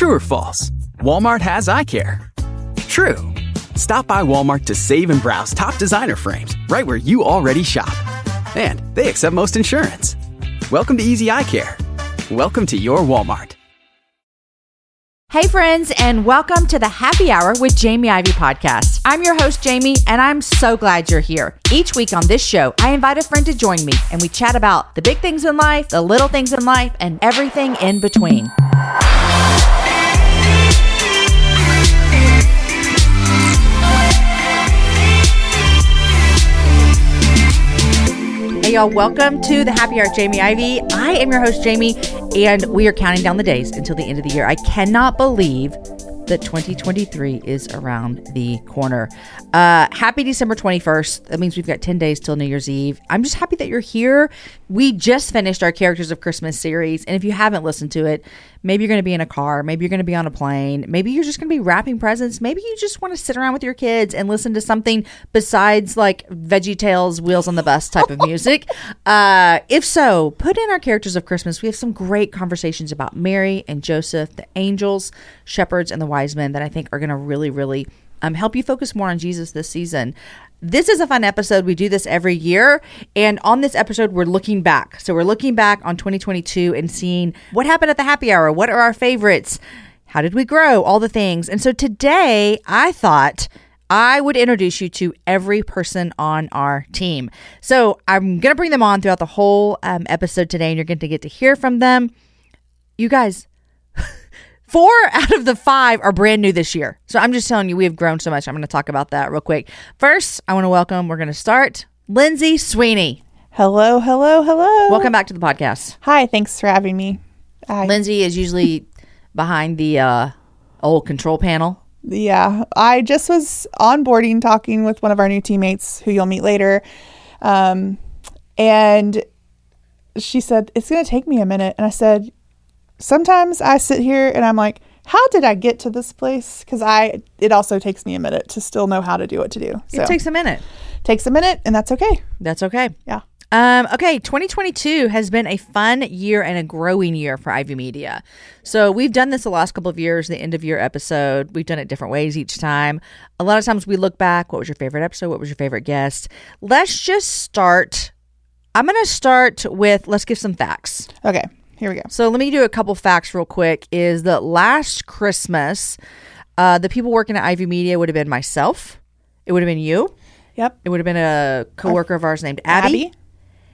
True or false? Walmart has eye care. True. Stop by Walmart to save and browse top designer frames right where you already shop. And they accept most insurance. Welcome to Easy Eye Care. Welcome to your Walmart. Hey, friends, and welcome to the Happy Hour with Jamie Ivey podcast. I'm your host, Jamie, and I'm so glad you're here. Each week on this show, I invite a friend to join me, and we chat about the big things in life, the little things in life, and everything in between. Hey, y'all, welcome to the Happy Hour, Jamie Ivey. I am your host, Jamie, and we are counting down the days until the end of the year. I cannot believe that 2023 is around the corner. Uh, happy December 21st. That means we've got 10 days till New Year's Eve. I'm just happy that you're here. We just finished our Characters of Christmas series. And if you haven't listened to it, maybe you're going to be in a car, maybe you're going to be on a plane, maybe you're just going to be wrapping presents, maybe you just want to sit around with your kids and listen to something besides like Veggie Tales, Wheels on the Bus type of music. Uh, if so, put in our Characters of Christmas. We have some great conversations about Mary and Joseph, the angels, shepherds, and the wise men that I think are going to really, really um, help you focus more on Jesus this season. This is a fun episode. We do this every year. And on this episode, we're looking back. So we're looking back on 2022 and seeing what happened at the happy hour. What are our favorites? How did we grow? All the things. And so today, I thought I would introduce you to every person on our team. So I'm going to bring them on throughout the whole um, episode today, and you're going to get to hear from them. You guys, Four out of the five are brand new this year. So I'm just telling you, we have grown so much. I'm going to talk about that real quick. First, I want to welcome, we're going to start Lyndsey Sweeney. Hello, hello, hello. Welcome back to the podcast. Hi, thanks for having me. Hi. Lyndsey is usually behind the uh, old control panel. Yeah, I just was onboarding talking with one of our new teammates who you'll meet later. Um, and she said, It's going to take me a minute. And I said, sometimes I sit here and I'm like, how did I get to this place? Because I it also takes me a minute to still know how to do what to do. So it takes a minute. Takes a minute, and that's okay. That's okay. Yeah. Um, okay, 2022 has been a fun year and a growing year for Ivey Media. So we've done this the last couple of years, the end of year episode. We've done it different ways each time. A lot of times we look back, what was your favorite episode? What was your favorite guest? Let's just start. I'm going to start with let's give some facts. Okay. Here we go. So let me do a couple facts real quick. Is that last Christmas, uh, the people working at Ivey Media would have been myself. It would have been you. Yep. It would have been a coworker of ours named Abby. Abby.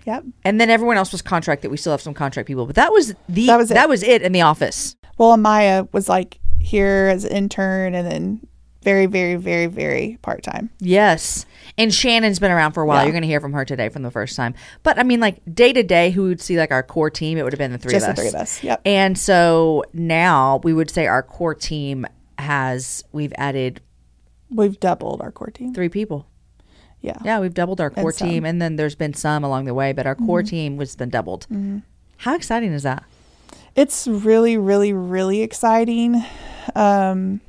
Yep. And then everyone else was contract that we still have some contract people. But that was the That was it. that was it in the office. Well, Amaya was like here as an intern, and then very, very, very, very part time. Yes. And Shannon's been around for a while. Yeah. You're going to hear from her today from the first time. But I mean, like day to day, who would see like our core team? It would have been the three Just of the us. three of us. Yep. And so now we would say our core team has we've added We've doubled our core team. three people. Yeah. Yeah, we've doubled our core some. team, and then there's been some along the way, but our core team has been doubled. How exciting is that? It's really, really, really exciting. Um,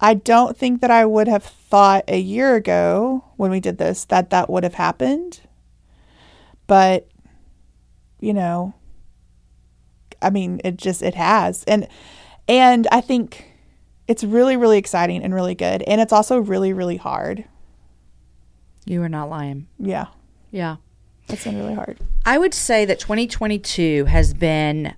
I don't think that I would have thought a year ago when we did this that that would have happened. But, you know, I mean, it just, it has. And, and I think it's really, really exciting and really good. And it's also really, really hard. You are not lying. Yeah. Yeah. It's been really hard. I would say that 2022 has been,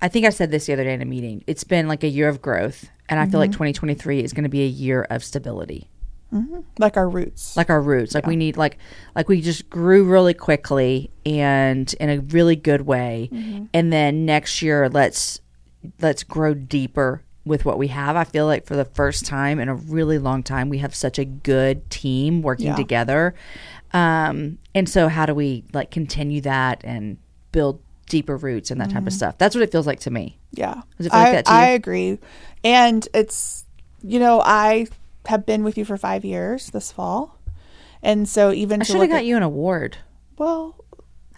I think I said this the other day in a meeting, it's been like a year of growth. And I feel like mm-hmm. 2023 is going to be a year of stability, mm-hmm. Like our roots. like our roots. Like we need, like, like we just grew really quickly and in a really good way. Mm-hmm. And then next year, let's let's grow deeper with what we have. I feel like for the first time in a really long time, we have such a good team working Yeah. together. Um, and so how do we like continue that and build deeper roots and that type of stuff? That's what it feels like to me. Yeah. Does it feel like I, that to you? I agree. And it's, you know, I have been with you for five years this fall. And so even I to should have got at, you an award. well,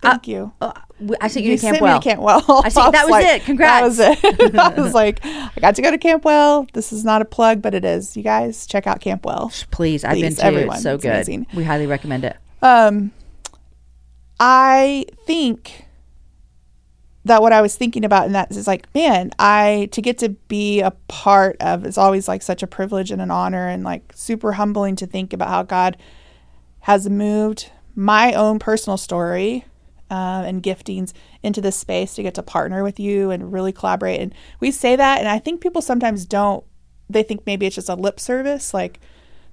thank you. Uh, I sent you, to sent Camp Well. to Camp Well. I see- that was like, it. Congrats. That was it. I was like, I got to go to Camp Well. This is not a plug, but it is. You guys check out Camp Well. Please, I've been to everyone. It's so It's good. amazing. We highly recommend it. Um, I think that what I was thinking about in that is like, man, I to get to be a part of is always like such a privilege and an honor and like super humbling to think about how God has moved my own personal story uh, and giftings into this space to get to partner with you and really collaborate. And we say that, and I think people sometimes don't. They think maybe it's just a lip service, like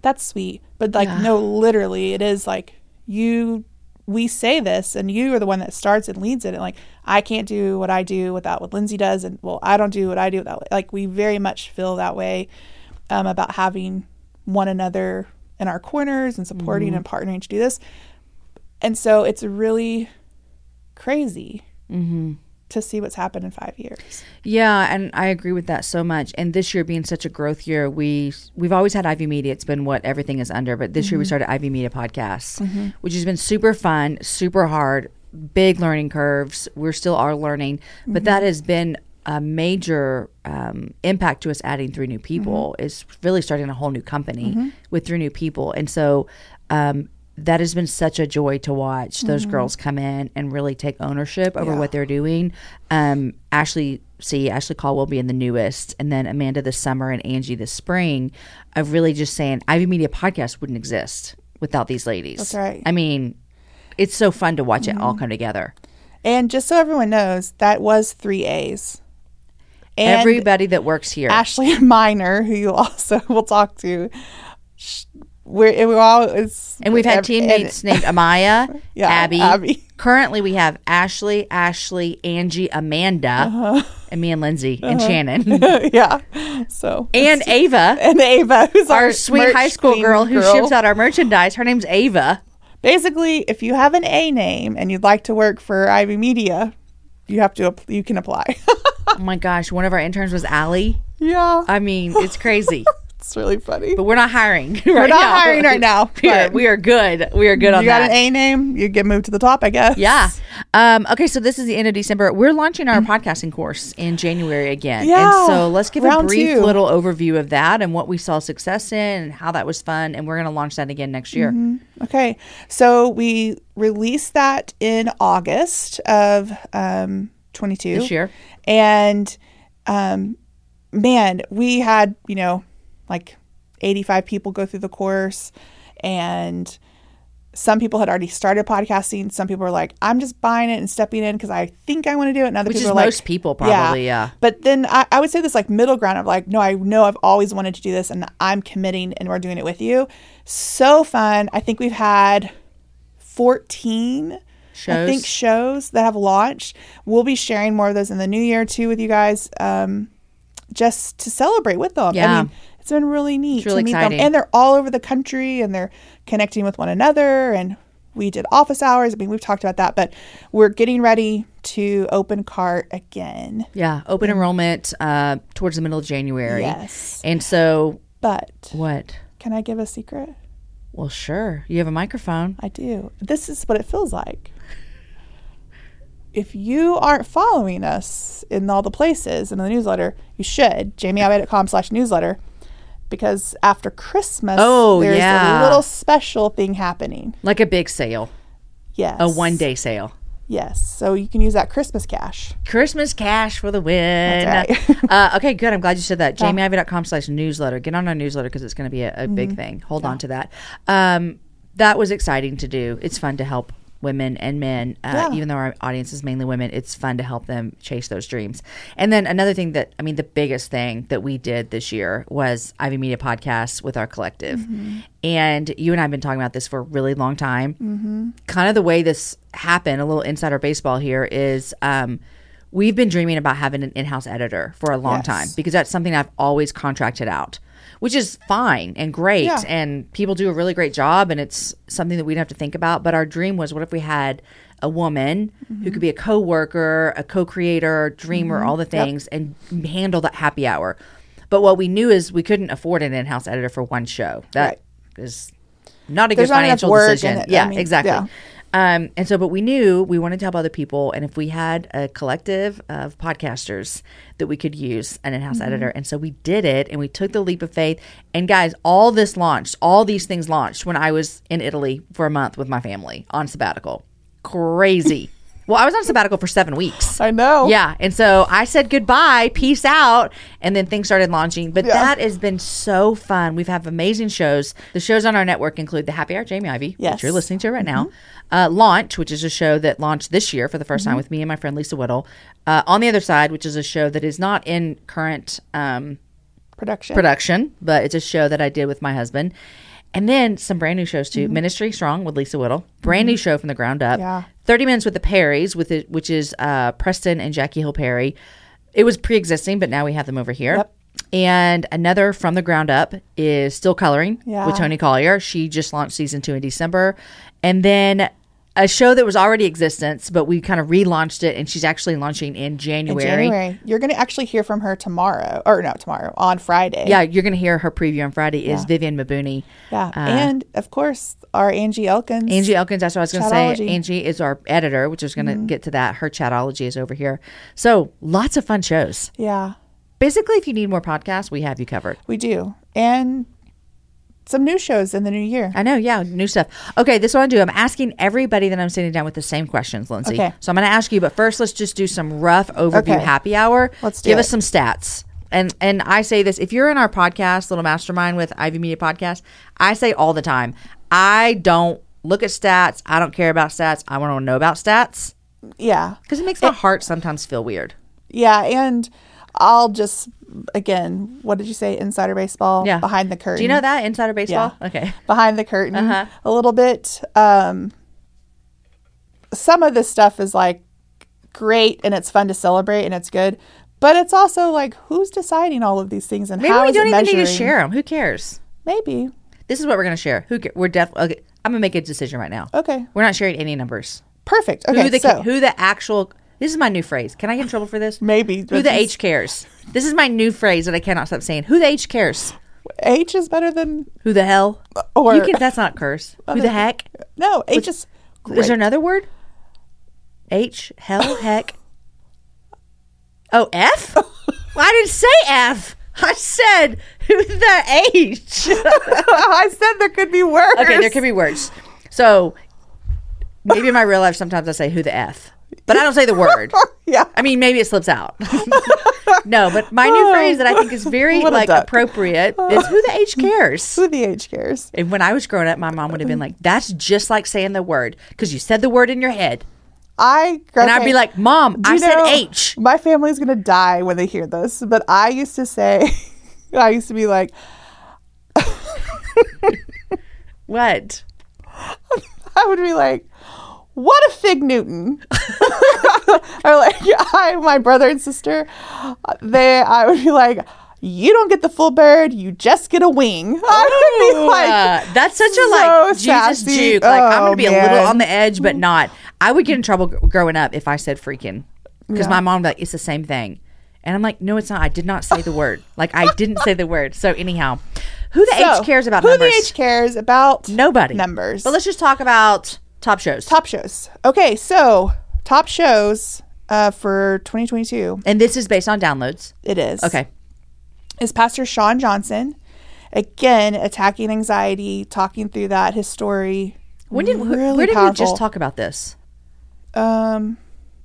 that's sweet, but like no, literally, it is like you we say this and you are the one that starts and leads it and like i can't do what i do without what lyndsey does and well i don't do what i do without like we very much feel that way um, about having one another in our corners and supporting and partnering to do this. And so it's really crazy to see what's happened in five years. Yeah, and I agree with that so much. And this year being such a growth year, we we've always had Ivey Media. It's been what everything is under, but this year we mm-hmm. started Ivey Media Podcasts, mm-hmm. which has been super fun, super hard, big learning curves. We're still are learning, but mm-hmm. that has been a major um, impact to us adding three new people. Is really starting a whole new company with three new people. And so um, that has been such a joy to watch those girls come in and really take ownership over what they're doing. Um, ashley see ashley caldwell being the newest and then amanda this summer and angie this spring of really just saying ivey media podcast wouldn't exist without these ladies. That's right. i mean it's so fun to watch it all come together. And just so everyone knows that was three a's. And everybody that works here. Ashley Miner, who you also will talk to. We're, we're all, it's, And we've had and- teammates named Amaya, Yeah, Abby. Abby. Currently, we have Ashley, Ashley, Angie, Amanda, Uh-huh. and me and Lyndsey and Shannon, yeah. So, and Ava, and Ava, who's our, our sweet high school queen girl who ships out our merchandise. Her name's Ava. Basically, if you have an A name and you'd like to work for Ivey Media, you have to, you can apply. Oh my gosh, one of our interns was Allie. yeah. I mean, it's crazy, It's really funny. but we're not hiring. Right We're not now. hiring right now. We are, but we are good. We are good on that. you got that. an A name, you get moved to the top, I guess. Yeah. Um, okay, so this is the end of December. We're launching our podcasting course in January again. Yeah, And so let's give a brief two. little overview of that and what we saw success in and how that was fun. And we're going to launch that again next year. Okay. So we released that in August of um, 22. This year. And um, man, we had, you know, like 85 people go through the course. And some people had already started podcasting. Some people were like, I'm just buying it and stepping in because I think I want to do it. And other Which people is were most like, people probably, yeah. But then I, I would say this like middle ground of like, no, I know I've always wanted to do this and I'm committing and we're doing it with you. So fun. I think we've had 14 shows. I think shows that have launched. We'll be sharing more of those in the new year too with you guys, um, just to celebrate with them. Yeah. I mean, it's been really neat really to meet exciting. them, and they're all over the country, and they're connecting with one another. And we did office hours. I mean, we've talked about that, but we're getting ready to open cart again. Yeah. Open enrollment uh, towards the middle of January. Yes. And so, But what? can I give a secret? Well, sure. You have a microphone. I do. This is what it feels like. If you aren't following us in all the places in the newsletter, you should. JamieIvey.com slash newsletter. Because after Christmas, Oh, there's yeah. a little special thing happening. Like a big sale, Yes. a one day sale. Yes. So you can use that Christmas cash. Christmas cash for the win. Right. uh, okay, good. I'm glad you said that. JamieIvey.com slash newsletter. Get on our newsletter because it's going to be a, a Mm-hmm. big thing. Hold on to that. Um, that was exciting to do. It's fun to help women and men, uh, Yeah. even though our audience is mainly women. It's fun to help them chase those dreams. And then another thing that, I mean, the biggest thing that we did this year was Ivey Media Podcasts with our collective. Mm-hmm. And you and I have been talking about this for a really long time Mm-hmm. kind of the way this happened, a little insider baseball here is um, we've been dreaming about having an in-house editor for a long Yes. time because that's something I've always contracted out, which is fine and great, Yeah. and people do a really great job, and it's something that we'd have to think about. But our dream was, what if we had a woman Mm-hmm. who could be a co-worker, a co-creator, dreamer, all the things, and handle that happy hour. But what we knew is we couldn't afford an in-house editor for one show. That is not a There's good financial decision. it. I Yeah, mean, exactly. yeah. Um, and so, but we knew we wanted to help other people, and if we had a collective of podcasters that we could use an in-house Mm-hmm. editor, and so we did it, and we took the leap of faith. And guys, all this launched, all these things launched when I was in Italy for a month with my family on sabbatical. Crazy. Well, I was on sabbatical for seven weeks. I know. Yeah. And so I said goodbye, peace out. And then things started launching. But Yeah. that has been so fun. We've had amazing shows. The shows on our network include The Happy Hour Jamie Ivey, Yes. which you're listening to right now. Uh, Launch, which is a show that launched this year for the 1st time with me and my friend Lisa Whittle. Uh, on the Other Side, which is a show that is not in current um, Production. production, but it's a show that I did with my husband. And then some brand new shows too. Ministry Strong with Lisa Whittle, brand new show from the ground up. Yeah. Thirty Minutes with the Perrys, with it, which is uh, Preston and Jackie Hill Perry. It was pre-existing, but now we have them over here. Yep. And another from the ground up is Still Coloring Yeah. with Toni Collier. She just launched season two in December, and then a show that was already existence, but we kind of relaunched it, and she's actually launching in In January. January. You're going to actually hear from her tomorrow, or not tomorrow, on Friday. Yeah, you're going to hear her preview on Friday. Is Vivian Mabuni? Yeah. and of course, our Angie Elkins. Angie Elkins, that's what I was going to say. Mm-hmm. Angie is our editor, which is going to get to that. Her chatology is over here. So lots of fun shows. Yeah, Basically, if you need more podcasts, we have you covered. we do. And some new shows in the new year. I know, yeah, new stuff. Okay, this is what I do. I'm asking everybody that I'm sitting down with the same questions, Lyndsey. Okay. So I'm going to ask you, but first, let's just do some rough overview Okay. happy hour. Let's do give it. us some stats. And and I say this: if you're in our podcast, little mastermind with Ivey Media Podcast, I say all the time, I don't look at stats. I don't care about stats. I want to know about stats Yeah. because it makes my heart sometimes feel weird. Yeah. And I'll just, again, what did you say? Insider baseball? Yeah. Behind the curtain. Do you know that insider baseball? Yeah. Okay. behind the curtain Uh-huh. a little bit. Um, some of this stuff is like great and it's fun to celebrate and it's good, but it's also like who's deciding all of these things and Maybe how we don't even need to share them. Who cares? Maybe. This is what we're going to share. Who ca- we're definitely. Okay, I'm gonna make a decision right now. Okay. We're not sharing any numbers. Perfect. Okay. who the so who the actual. This is my new phrase. Can I get in trouble for this? maybe Who the H cares? This is my new phrase that I cannot stop saying. Who the H cares? H is better than Who the hell? Uh, or you can. That's not curse. Who the heck? no H is great. Is there another word? H hell heck. Oh F. well, I didn't say F. I said who the H. I said there could be worse. Okay, there could be words. So maybe in my real life, sometimes I say who the f, but I don't say the word. yeah. I mean, maybe it slips out. no, but my new oh, phrase that I think is very What a like duck. appropriate oh. is who the h cares. Who the H cares? And when I was growing up, my mom would have been like, "That's just like saying the word because you said the word in your head." I And I'd be like, "Mom, I said H." My family's gonna die when they hear this, but I used to say, I used to be like, What? I would be like, what a fig Newton. or like, I, my brother and sister, they, I would be like, you don't get the full bird, you just get a wing. I would be like, Uh, that's such a so like Jesus sassy. juke. Like I'm Oh, gonna be a little man. on the edge, but not. I would get in trouble gr- growing up if I said freaking because my mom would be like it's the same thing, and I'm like, no, it's not. I did not say the word. Like I didn't say the word. So anyhow, who the so, H cares about who numbers? the H cares about Nobody. numbers. But let's just talk about top shows. top shows. Okay, so top shows uh, for 2022. and this is based on downloads. It is. Okay. is Pastor Sean Johnson. Again, attacking anxiety, talking through that, his story. When did really where did we just talk about this? Um,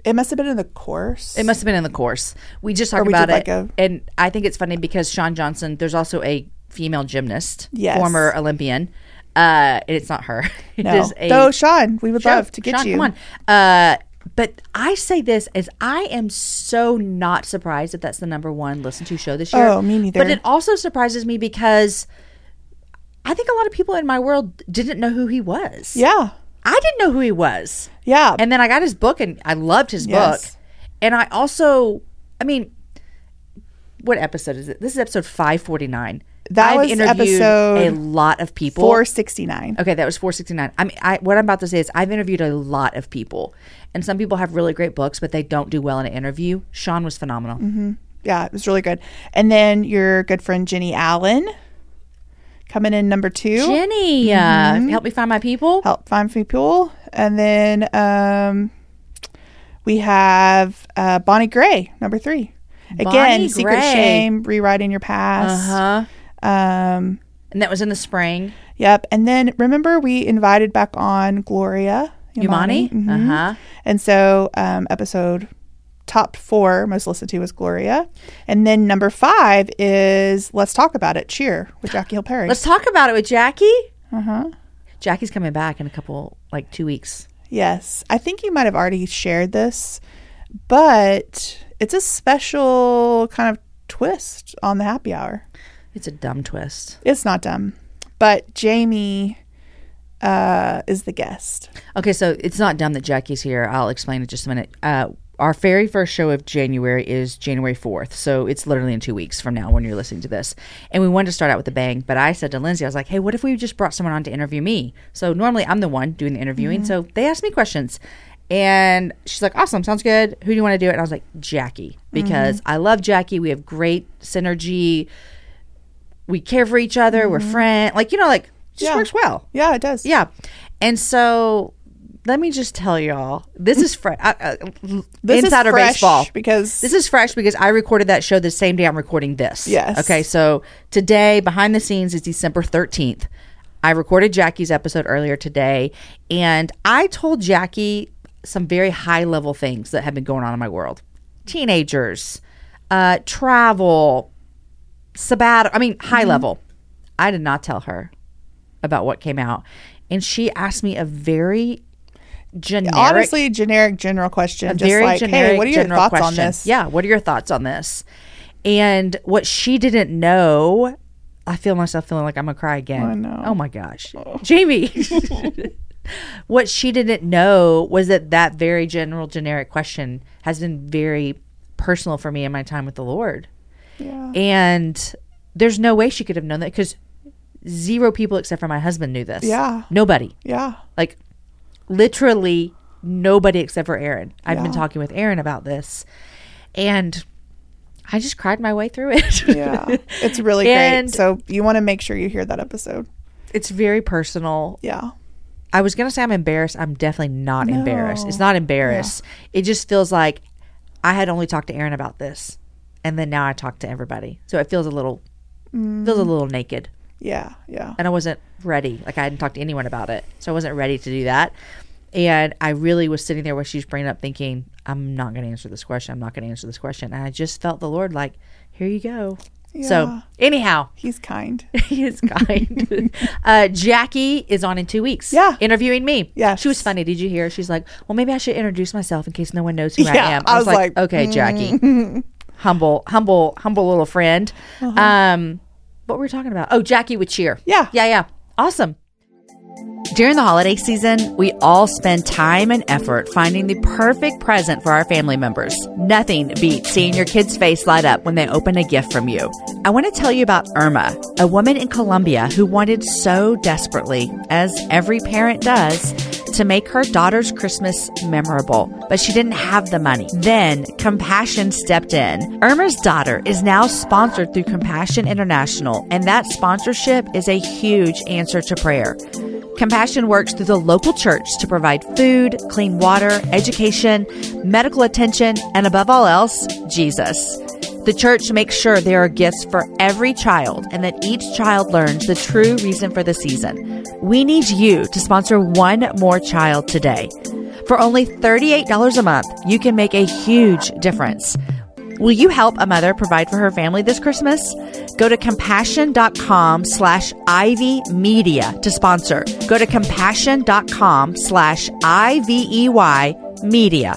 it must have been in the course. It must have been in the course. We just talked we about it, like a- and I think it's funny because Sean Johnson. There's also a female gymnast, Yes. former Olympian. Uh, it's not her. It no. is a Though Sean, we would love to get Sean, you. Come on. Uh, but I say this as I am so not surprised that that's the number one listened to show this year. Oh, me neither. But it also surprises me because I think a lot of people in my world didn't know who he was. Yeah, I didn't know who he was. yeah. And then I got his book and I loved his Yes. book. And I also, I mean, what episode is it? This is episode 549. That I've was interviewed episode a lot of people. Four sixty nine. Okay, that was 469. I mean, I, what I'm about to say is I've interviewed a lot of people, and some people have really great books, but they don't do well in an interview. Sean was phenomenal. Mm-hmm. Yeah, it was really good. And then your good friend Jennie Allen coming in number two. Jenny, uh, help me find my people. help find people. And then um, we have uh, Bonnie Gray, number three. Again, Bonnie Secret Gray. Shame, Rewriting Your Past. Uh Past. huh. Um, And that was in the spring. yep. And then remember, we invited back on Gloria Umanah? Mhm. Uh-huh. And so, um, episode top four most listened to was Gloria, and then number five is Let's Talk About It. Cheer with Jackie Hill Perry. Let's talk about it with Jackie. uh-huh. Jackie's coming back in a couple, like two weeks. Yes, I think you might have already shared this, but it's a special kind of twist on the happy hour. It's a dumb twist. It's not dumb, but Jamie uh, is the guest. Okay, so it's not dumb that Jackie's here. I'll explain in just a minute. Uh, our very first show of January is January 4th. So it's literally in two weeks from now when you're listening to this. And we wanted to start out with a bang. But I said to Lyndsey, I was like, hey, what if we just brought someone on to interview me? So normally I'm the one doing the interviewing. So they asked me questions. And she's like, awesome, sounds good. Who do you want to do it? And I was like, Jackie, because I love Jackie. We have great synergy. We care for each other. We're friends. Like, you know, like, just Yeah. works well. Yeah, it does. Yeah. And so let me just tell y'all, this is fresh. Uh, uh, This insider is fresh baseball. because This is fresh because I recorded that show the same day I'm recording this. Yes. Okay. So today, behind the scenes, is December 13th. I recorded Jackie's episode earlier today, and I told Jackie some very high level things that have been going on in my world teenagers, uh, travel, sabbat. I mean, high mm-hmm. level. I did not tell her about what came out. And she asked me a very generic honestly generic general question. a just very like, generic hey, what are your thoughts on this? Yeah, what are your thoughts on this? And what she didn't know, I feel myself feeling like I'm gonna cry again. I know. Oh my gosh, oh. Jamie. what she didn't know was that that very general, generic question has been very personal for me in my time with the Lord. Yeah. And there's no way she could have known that because zero people except for my husband knew this. Yeah. Nobody. Yeah. Like literally nobody except for Aaron. I've been talking with Aaron about this. And I just cried my way through it. Yeah. It's really And- great. So you want to make sure you hear that episode. it's very personal. Yeah. I was going to say I'm embarrassed. I'm definitely not embarrassed. It's not embarrassed. It just feels like I had only talked to Aaron about this. And then now I talk to everybody. So it feels a little feels a little naked. Yeah. Yeah. and I wasn't ready. Like I hadn't talked to anyone about it, so I wasn't ready to do that. And I really was sitting there where she was bringing up, thinking, "I'm not going to answer this question. I'm not going to answer this question." And I just felt the Lord like, "Here you go." So anyhow, He's kind. he is kind. uh, Jackie is on in two weeks. Yeah. interviewing me. Yeah, she was funny. Did you hear? She's like, "Well, maybe I should introduce myself in case no one knows who I am." I was like, "Okay, Jackie, humble, humble, humble little friend." Um, what were we talking about? Oh, Jackie would cheer. Yeah. yeah, yeah. Awesome. During the holiday season, we all spend time and effort finding the perfect present for our family members. Nothing beats seeing your kid's face light up when they open a gift from you. I want to tell you about Irma, a woman in Colombia who wanted so desperately, as every parent does, to make her daughter's Christmas memorable, but she didn't have the money. Then Compassion stepped in. Irma's daughter is now sponsored through Compassion International, and that sponsorship is a huge answer to prayer. Compassion works through the local church to provide food, clean water, education, medical attention, and above all else, Jesus. The church makes sure there are gifts for every child and that each child learns the true reason for the season. We need you to sponsor one more child today. For only $38 a month, you can make a huge difference. Will you help a mother provide for her family this Christmas? Go to compassion.com slash Ivey Media to sponsor. Go to compassion.com slash I-V-E-Y Media.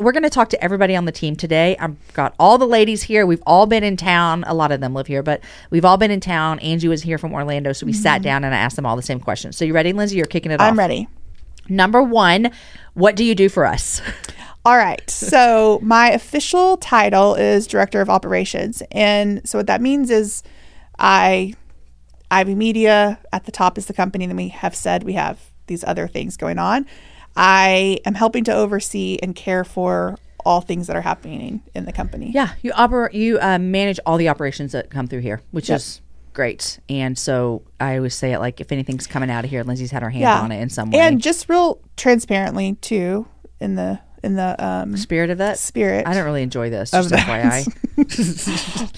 we're going to talk to everybody on the team today. I've got all the ladies here. We've all been in town. A lot of them live here, but we've all been in town. Angie was here from Orlando, so we mm-hmm. sat down and I asked them all the same questions. So you ready, Lyndsey? You're kicking it I'm off. I'm ready. Number one, what do you do for us? All right. So my official title is director of operations, and so what that means is I Ivey Media at the top is the company. Then we have said we have these other things going on. I am helping to oversee and care for all things that are happening in the company. Yeah, you operate, you uh, manage all the operations that come through here, which yep. is great. And so I always say it like if anything's coming out of here, Lyndsey's had her hand yeah. on it in some way. And just real transparently too, in the in the um, spirit of that spirit. I don't really enjoy this. Just FYI.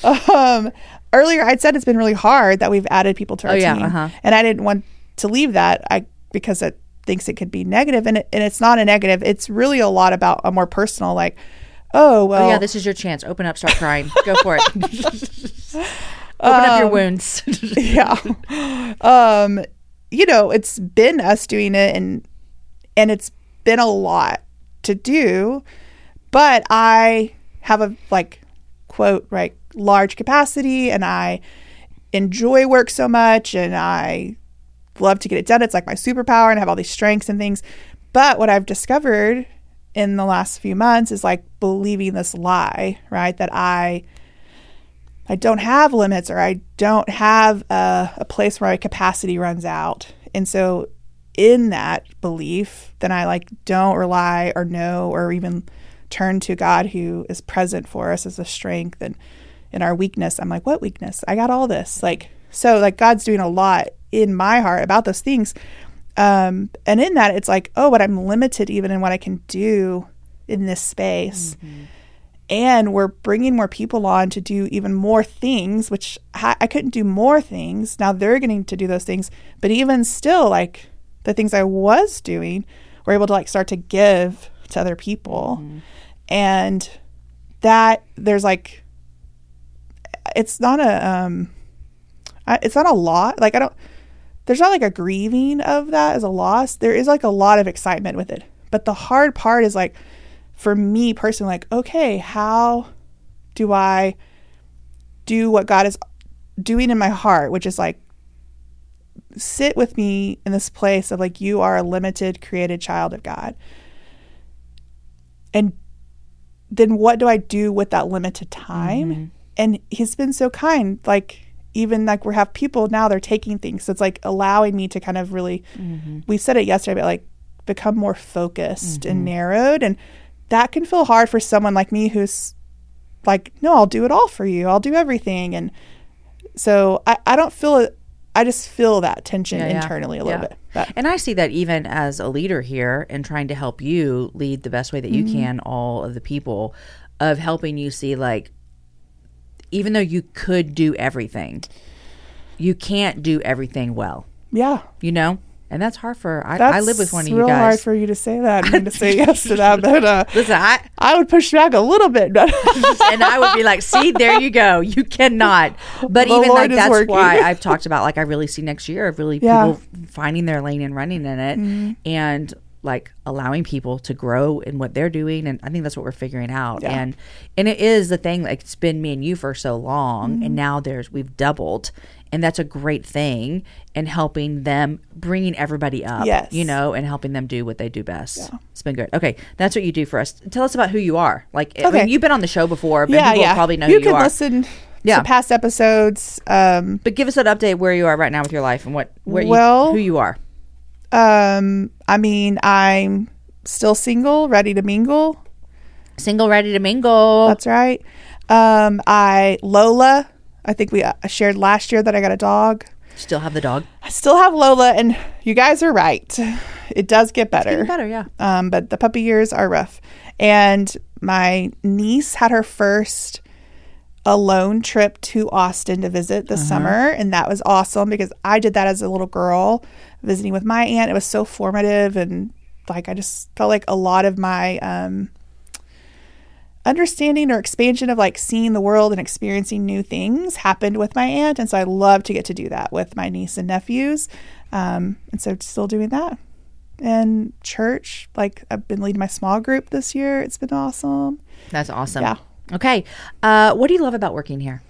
um, earlier, I'd said it's been really hard that we've added people to our oh, yeah, team, uh-huh. and I didn't want to leave that. I because it thinks it could be negative and, it, and it's not a negative. It's really a lot about a more personal like oh well oh, yeah this is your chance. Open up start crying. Go for it. Open um, up your um, wounds. yeah. Um you know it's been us doing it and and it's been a lot to do but i have a like quote right large capacity and i enjoy work so much and i love to get it done. It's like my superpower and I have all these strengths and things. But what I've discovered in the last few months is like believing this lie, right? That I I don't have limits or I don't have a, a place where my capacity runs out. And so in that belief, then I like don't rely or know or even turn to God who is present for us as a strength and in our weakness. I'm like, what weakness? I got all this. Like so like God's doing a lot in my heart about those things. Um, and in that, it's like, oh, but I'm limited even in what I can do in this space. Mm-hmm. And we're bringing more people on to do even more things, which I, I couldn't do more things. Now they're getting to do those things. But even still, like the things I was doing, we're able to like start to give to other people. Mm-hmm. And that there's like, it's not a, um, it's not a lot. Like I don't, there's not like a grieving of that as a loss. There is like a lot of excitement with it. But the hard part is like, for me personally, like, okay, how do I do what God is doing in my heart, which is like sit with me in this place of like you are a limited created child of God. And then what do I do with that limited time? Mm-hmm. And he's been so kind. Like even like we have people now they're taking things. So it's like allowing me to kind of really we said it yesterday, but like become more focused and narrowed. And that can feel hard for someone like me who's like, no, I'll do it all for you. I'll do everything. And so I, I don't feel it. I just feel that tension Yeah, yeah. internally a little Yeah. bit. But And I see that even as a leader here and trying to help you lead the best way that you Mm-hmm. can all of the people of helping you see like even though you could do everything, you can't do everything well, yeah, you know? And that's hard for I, I live with one of you real hard for you to say that and to say yes to that. But uh, Listen, I I would push back a little bit. But and I would be like, "See, there you go. You cannot." But The even Lord like that's working. why I've talked about like I really see next year of really Yeah. Mm-hmm. people finding their lane and running in it, and like allowing people to grow in what they're doing. And I think that's what we're figuring out. Yeah. And and it is the thing. Like it's been me and you for so long, Mm-hmm. and now there's we've doubled. And that's a great thing, and helping them, bringing everybody up, Yes. you know, and helping them do what they do best. It's been good. Okay, that's what you do for us. Tell us about who you are. Like, I mean, Okay. you've been on the show before, but yeah, people yeah, probably know you who you can are. listen Yeah. to past episodes. Um, But give us an update where you are right now with your life and what where Well- you, who you are. Um, I mean, I'm still single, ready to mingle. Single, ready to mingle. That's right. Um, I Lola. I think we uh, shared last year that I got a dog. Still have the dog. I still have Lola, and you guys are right. It does get better. Better, yeah. Um, but the puppy years are rough. And my niece had her first alone trip to Austin to visit this summer. And that was awesome because I did that as a little girl visiting with my aunt. It was so formative. And like, I just felt like a lot of my, um, understanding or expansion of like seeing the world and experiencing new things happened with my aunt and so i love to get to do that with my niece and nephews um, and so still doing that and church like i've been leading my small group this year it's been awesome That's awesome. Yeah. Okay. Uh, what do you love about working here?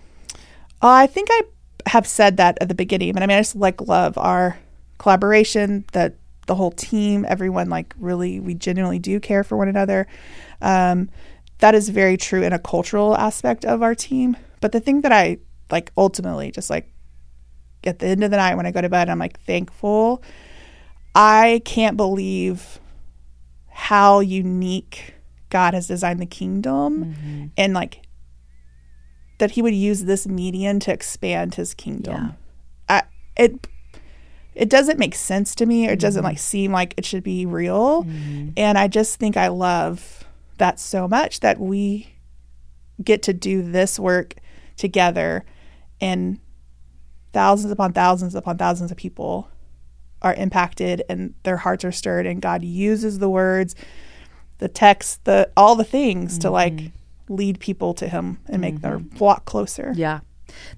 uh, i think i have said that at the beginning but i mean i just like love our collaboration that the whole team everyone like really we genuinely do care for one another. Um, that is very true in a cultural aspect of our team. But the thing that i like ultimately just like at the end of the night when i go to bed i'm like thankful. I can't believe how unique god has designed the kingdom and like that he would use this medium to expand his kingdom. I, it it doesn't make sense to me. Or it doesn't like mm. seem like it should be real. Mm. And i just think i love that so much that we get to do this work together and thousands upon thousands upon thousands of people are impacted and their hearts are stirred and god uses the words the text the all the things to like mm-hmm. lead people to him and make their mm-hmm. walk closer. Yeah.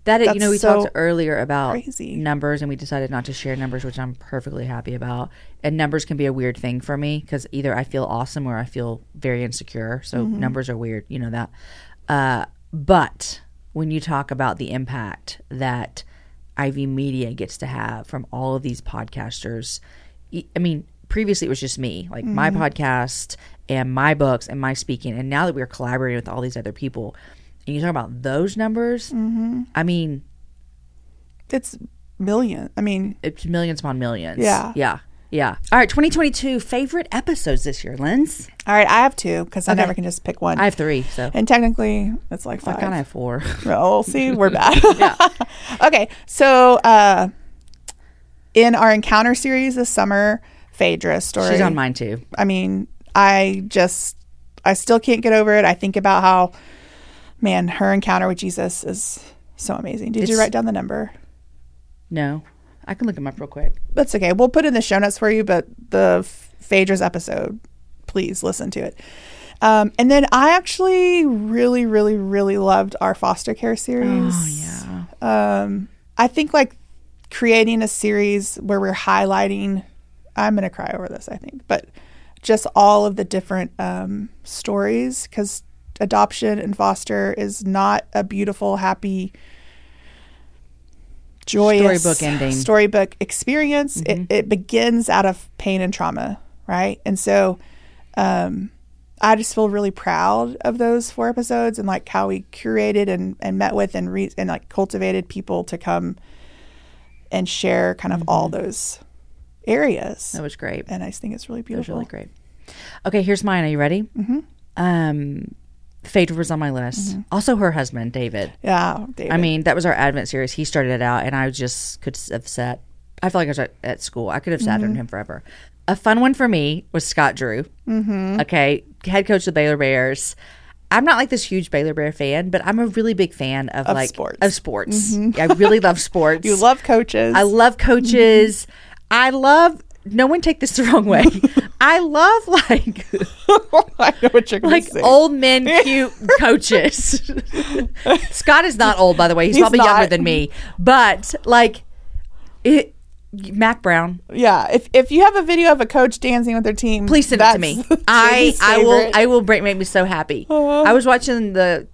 That is, you know, we so talked earlier about crazy. numbers and we decided not to share numbers, which I'm perfectly happy about. And numbers can be a weird thing for me because either I feel awesome or I feel very insecure. So Mm-hmm. numbers are weird, you know that. Uh, but when you talk about the impact that Ivey Media gets to have from all of these podcasters, I mean, previously it was just me, like my Mm-hmm. podcast and my books and my speaking. And now that we're collaborating with all these other people, and you talk about those numbers, Mm-hmm. I mean, it's million i mean it's millions upon millions. Yeah. Yeah. Yeah. All right. 2022 favorite episodes this year, Linz. all right i have two because i never can just pick one I have three. So and technically it's like I five kind of have four. Oh, see, we're bad. okay, so uh, in our encounter series this summer, Phaedra's story. She's on mine too. I mean, I just, I still can't get over it. I think about how, man, her encounter with Jesus is so amazing. Did you write down the number? No. I can look them up real quick. That's okay. We'll put in the show notes for you, but the Phaedra's episode, please listen to it. Um, and then I actually really, really, really loved our foster care series. Oh, yeah. um, I think like creating a series where we're highlighting. I'm gonna cry over this. I think, but just all of the different um, stories because adoption and foster is not a beautiful, happy joyous Storybook ending. Mm-hmm. storybook experience. It, it begins out of pain and trauma, right? And so, um, I just feel really proud of those four episodes and like how we curated and, and met with and re- and like cultivated people to come and share kind of all those areas. Mm-hmm. That was great. and I think it's really It was beautiful. really great. Okay, here's mine. Are you ready? Mm-hmm. Um, Phaedra was on my list. Mm-hmm. Also, her husband, David. Yeah, David. I mean, that was our Advent series. He started it out, and I just could have sat. I feel like I was at, at school. I could have sat mm-hmm. on him forever. A fun one for me was Scott Drew. Mm-hmm. Okay, head coach of the Baylor Bears. I'm not like this huge Baylor Bear fan, but I'm a really big fan of, like sports. of sports. Mm-hmm. I really love sports. you love coaches. I love coaches. I love. No one take this the wrong way. I love like I know what you're going like say. old men cute coaches. Scott is not old, by the way. He's, He's probably younger than me. But like it Mack Brown, Yeah, if if you have a video of a coach dancing with their team, please send it to me. I I will. I will break make me so happy. Uh-huh. I was watching the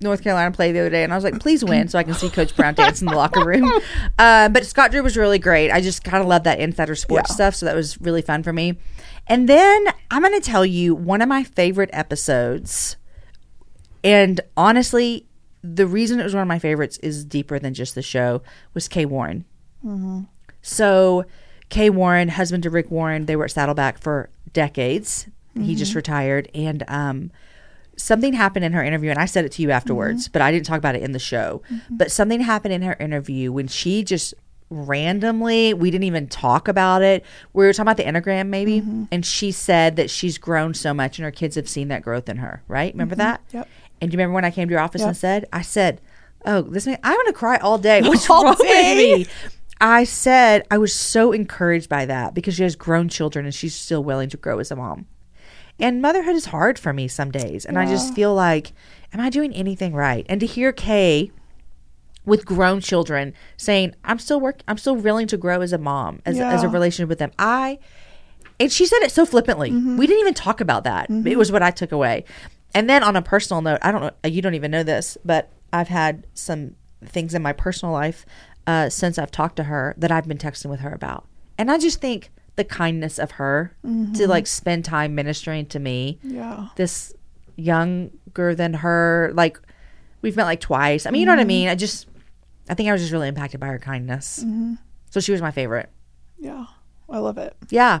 North Carolina play the other day, and I was like, "Please win, so I can see Coach Brown dance in the locker room." Uh, but Scott Drew was really great. I just kind of love that insider sports Yeah. stuff, so that was really fun for me. And then I'm going to tell you one of my favorite episodes, and honestly, the reason it was one of my favorites is deeper than just the show. Was Kay Warren. So, Kay Warren, husband to Rick Warren, they were at Saddleback for decades. He just retired, and um, something happened in her interview, and I said it to you afterwards, mm-hmm. but I didn't talk about it in the show. Mm-hmm. But something happened in her interview when she just randomly, we didn't even talk about it. We were talking about the Enneagram, maybe, mm-hmm. and she said that she's grown so much, and her kids have seen that growth in her. Right? Remember that? Yep. And do you remember when I came to your office and said, I said, "Oh, this man, I'm going to cry all day. What's All wrong day? with me?" I said I was so encouraged by that because she has grown children and she's still willing to grow as a mom. And motherhood is hard for me some days, and I just feel like, am I doing anything right? And to hear Kay with grown children saying, "I'm still work, I'm still willing to grow as a mom, as as a relationship with them," I and she said it so flippantly. We didn't even talk about that. It was what I took away. And then on a personal note, I don't know, you don't even know this, but I've had some things in my personal life uh, since I've talked to her that I've been texting with her about. And I just think the kindness of her to mm-hmm. like spend time ministering to me, Yeah. this younger than her, like we've met like twice. I mean, you know what I mm-hmm. mean? I just, I think I was just really impacted by her kindness. Mm-hmm. So she was my favorite. Yeah. I love it. Yeah.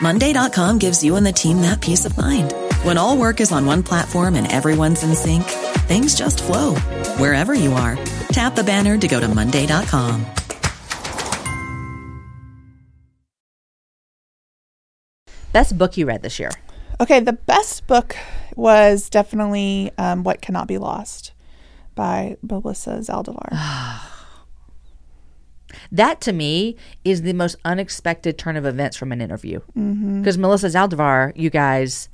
Monday.com gives you and the team that peace of mind. When all work is on one platform and everyone's in sync, things just flow wherever you are. Tap the banner to go to Monday.com. Best book you read this year? Okay, the best book was definitely um, What Cannot Be Lost by Melissa Zaldivar. That to me is the most unexpected turn of events from an interview. Because Melissa Zaldivar, you guys,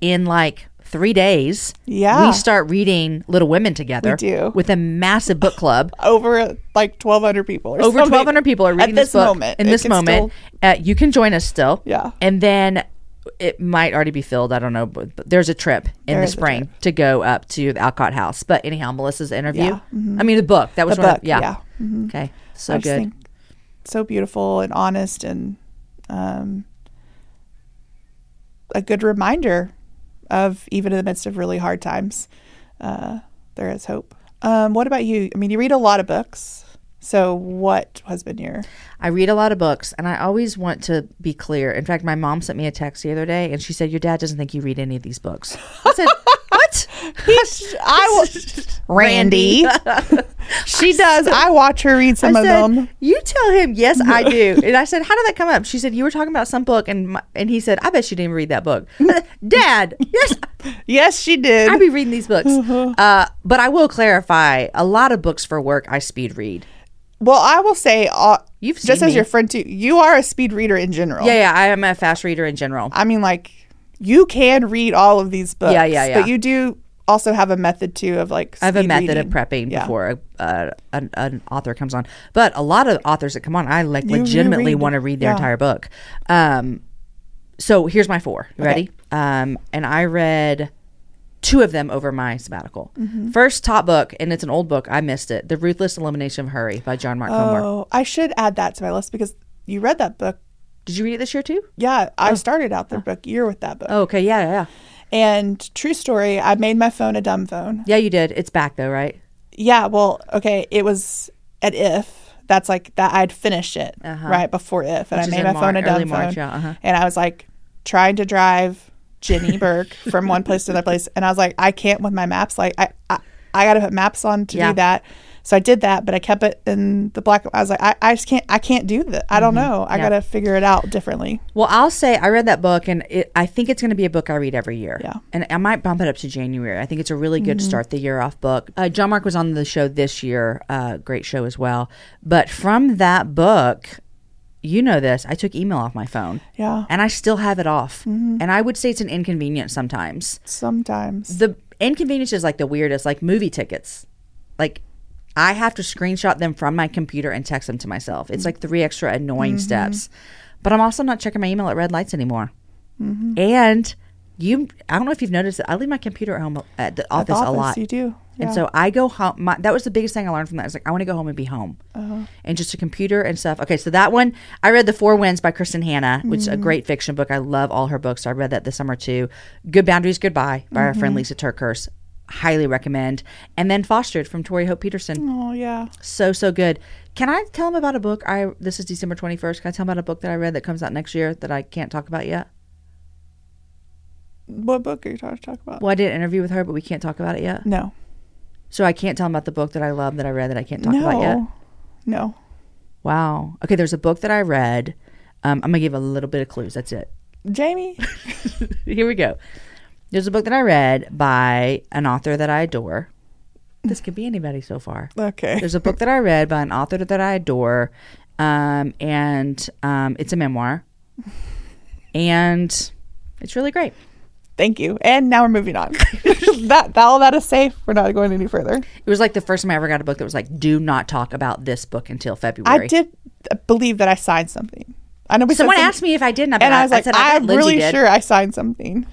in like three days, Yeah. we start reading Little Women together. We do. with a massive book club. Over like 1,200 people. Or Over twelve hundred people are reading this, this book moment. in this moment. uh, you can join us still. Yeah. and then it might already be filled. I don't know, but, but there's a trip in There the spring to go up to the Alcott House. But anyhow, Melissa's interview. Yeah, mhm. I mean, the book that was The one of- book, yeah. yeah. Mhm. Okay, so I good. think so beautiful and honest and um, a good reminder of even in the midst of really hard times, uh, there is hope. Um, what about you? I mean, you read a lot of books. So, what has been your? I read a lot of books and I always want to be clear. In fact, my mom sent me a text the other day and she said, Your dad doesn't think you read any of these books. I said, What? I will. Randy. she does. I watch her read some I of said, them. You tell him, yes, I do. And I said, How did that come up? She said, You were talking about some book, and my, and he said, I bet you didn't read that book. Said, Dad, yes, Yes, she did. I be reading these books. Uh, but I will clarify: a lot of books for work I speed read. well, I will say, uh, You've just as me. your friend too. You are a speed reader in general. Yeah, yeah, I am a fast reader in general. I mean, like you can read all of these books. Yeah, yeah, yeah. But you do also have a method too of like. I have a method reading. of prepping Yeah. before a, uh, an, an author comes on. But a lot of authors that come on, I like You- legitimately want to read their yeah. entire book. Um, so here's my four. You ready? Um, and I read two of them over my sabbatical. Mm-hmm. First top book, and it's an old book. I missed it. The Ruthless Elimination of Hurry by John Mark Comer. Oh, I should add that to my list because you read that book. Did you read it this year too? Yeah, I started out the book year with that book. Oh, okay. Yeah, yeah, yeah. And true story, I made my phone a dumb phone. Yeah, you did. It's back though, right? Yeah, well, okay, it was at if. That's like that I'd finished it right before if, and Uh-huh. Which I made my phone a dumb early phone. Yeah, uh-huh. And I was like trying to drive Jenny Burke from one place to another place, and I was like, I can't with my maps. Like I, I, I got to put maps on to Yeah. do that. So I did that, but I kept it in the black. I was like, I, I just can't. I can't do that. I don't know. I Mm-hmm. Yeah. got to figure it out differently. Well, I'll say I read that book, and it, I think it's going to be a book I read every year. Yeah. and I might bump it up to January. I think it's a really good start the year off book. Uh, John Mark was on the show this year. Uh, great show as well. But from that book, you know this. I took email off my phone. Yeah. and I still have it off. And I would say it's an inconvenience sometimes. Sometimes. The inconvenience is like the weirdest, like movie tickets. Like I have to screenshot them from my computer and text them to myself. It's like three extra annoying steps. But I'm also not checking my email at red lights anymore. And you, I don't know if you've noticed it. I leave my computer at home at the At office, a lot. You do. And so I go home. My, that was the biggest thing I learned from that. I was like, I want to go home and be home, Uh-huh. and just a computer and stuff. Okay, so that one I read, The Four Winds by Kristin Hannah, which is Mm-hmm. a great fiction book. I love all her books. So I read that this summer too. Good Boundaries, Goodbye by our Mm-hmm. friend Lysa TerKeurst. Highly recommend. And then Fostered from Tori Hope Petersen. Oh yeah. So so good. Can I tell them about a book? I this is December twenty first. Can I tell them about a book that I read that comes out next year that I can't talk about yet? What book are you trying to talk about? Well, I did an interview with her, but we can't talk about it yet. No. So I can't tell them about the book that I love that I read that I can't talk about yet. No. No. Wow. Okay, there's a book that I read. Um, I'm gonna give a little bit of clues. That's it. Jamie. Here we go. There's a book that I read by an author that I adore. This could be anybody so far. Okay. There's a book that I read by an author that I adore, um, and um, it's a memoir, and it's really great. Thank you. And now we're moving on. that, that all that is safe. We're not going any further. It was like the first time I ever got a book that was like, "Do not talk about this book until February." I did believe that I signed something. I know we said Someone some- asked me if I didn't, and I was like, said, I bet I'm Lyndsey really did. sure I signed something.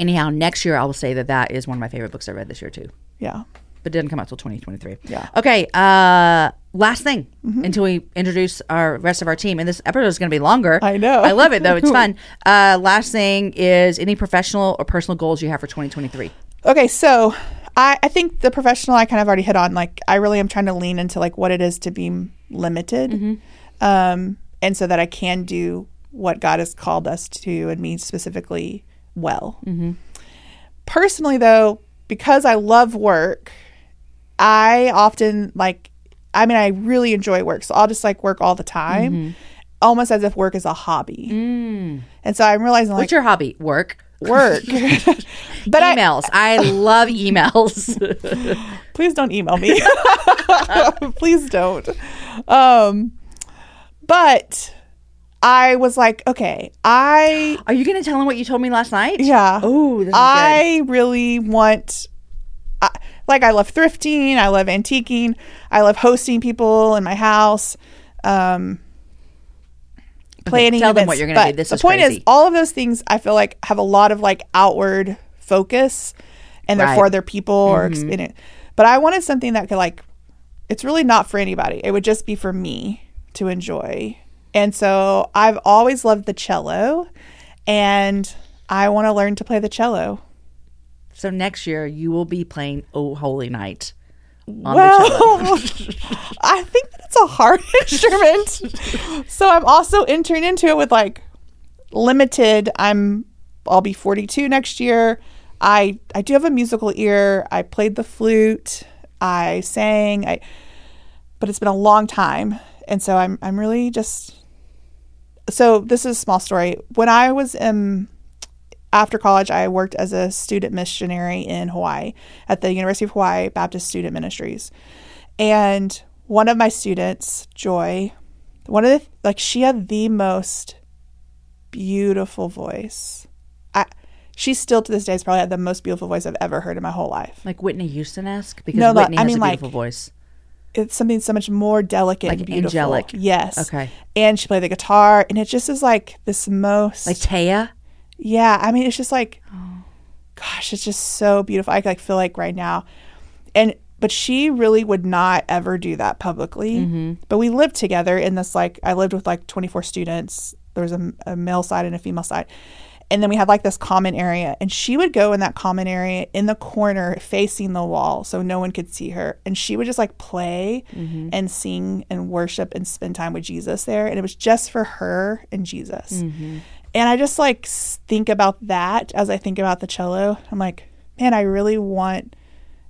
Anyhow, next year I will say that that is one of my favorite books I read this year too. Yeah. but it didn't come out till 2023. Yeah. Okay. Uh, last thing Mm-hmm. until we introduce our rest of our team, and this episode is going to be longer. I know. I love it though. It's fun. Uh, last thing is any professional or personal goals you have for 2023. Okay, so I, I think the professional I kind of already hit on. Like, I really am trying to lean into like what it is to be limited, Mm-hmm. um, and so that I can do what God has called us to, and me specifically, well. Mm-hmm. Personally, though, because I love work, I often like. I mean, I really enjoy work, so I'll just like work all the time, Mm-hmm. almost as if work is a hobby. And so I'm realizing like Mm. What's your hobby? Work. work, but I, emails. I, love emails. please don't email me please don't um but i was like okay i Are you going to tell him what you told me last night? yeah Oh, this is good. i really want I, like i love thrifting i love antiquing i love hosting people in my house um planning tell them events. what you're gonna do. But This the is point crazy. is all of those things i feel like have a lot of like outward focus and they're Right. Mm-hmm. for other people or ex- in it but i wanted something that could like it's really not for anybody it would just be for me to enjoy and so i've always loved the cello and i want to learn to play the cello So next year you will be playing Oh Holy Night on the well cello. i think that it's a hard instrument so i'm also entering into it with like limited i'm i'll be 42 next year I I do have a musical ear. I played the flute. I sang. I but it's been a long time, and so I'm I'm really just. So this is a small story. When I was in after college, I worked as a student missionary in Hawaii at the University of Hawaii Baptist Student Ministries, and one of my students, Joy, one of the like she had the most beautiful voice. I she still to this day has probably had the most beautiful voice I've ever heard in my whole life. Like Whitney Houston esque? Because No, Whitney I has mean, a like- beautiful voice. It's something so much more delicate Like and beautiful. angelic. Yes. Okay. And she played the guitar and it just is like this most Like Taya? Yeah, I mean, it's just like, gosh, it's just so beautiful. I like feel like right now, and but she really would not ever do that publicly. Mm-hmm. But we lived together in this like I lived with like twenty four students. There was a, a male side and a female side, and then we had like this common area, and she would go in that common area in the corner facing the wall, so no one could see her, and she would just like play mm-hmm. and sing and worship and spend time with Jesus there, and it was just for her and Jesus. Mm-hmm. And I just like think about that as I think about the cello. I'm like, man, I really want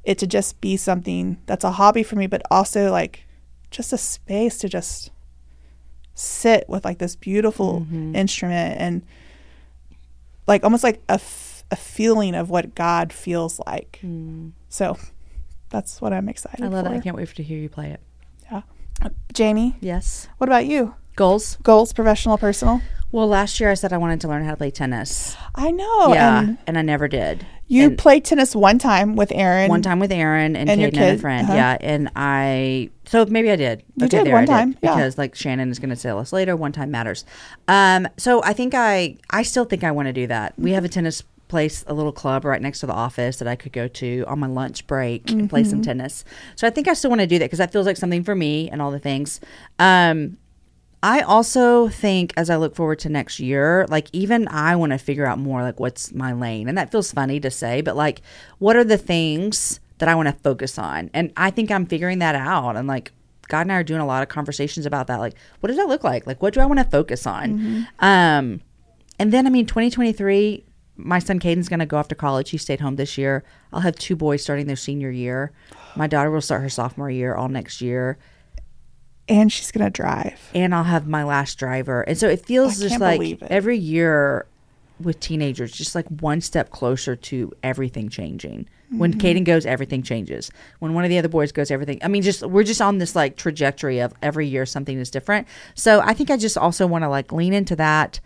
it to just be something that's a hobby for me, but also like just a space to just sit with like this beautiful mm-hmm. instrument. And like almost like a, f- a feeling of what God feels like. So that's what I'm excited I love for. that. I can't wait to hear you play it. Yeah. Jamie, Yes. what about you? Goals? Goals, professional, personal? Well, last year I said I wanted to learn how to play tennis. I know. yeah. And And I never did. you And- played tennis one time with Aaron. one time with Aaron and, And your Caden and a kid, friend. uh-huh. Yeah, and I so maybe I did. You did there one I time, yeah. because like Shannon is going to tell us later. One time matters. Um, so I think I I still think I want to do that. We have a tennis place, a little club right next to the office that I could go to on my lunch break and play Mm-hmm. some tennis. So I think I still want to do that because that feels like something for me and all the things. Um, I also think as I look forward to next year, like even I want to figure out more like what's my lane. And that feels funny to say, but like what are the things that I want to focus on? And I think I'm figuring that out. And like God and I are doing a lot of conversations about that. Like, what does that look like? Like, what do I want to focus on? Um, and then, I mean, 2023, my son Caden's going to go off to college. He stayed home this year. I'll have two boys starting their senior year. My daughter will start her sophomore year all next year and she's gonna drive. and I'll have my last driver. And so it feels I just like every year with teenagers, just like one step closer to everything changing. When Mm-hmm. Caden goes, everything changes. When one of the other boys goes, everything. I mean, just we're just on this like trajectory of every year something is different. So I think I just also want to like lean into that.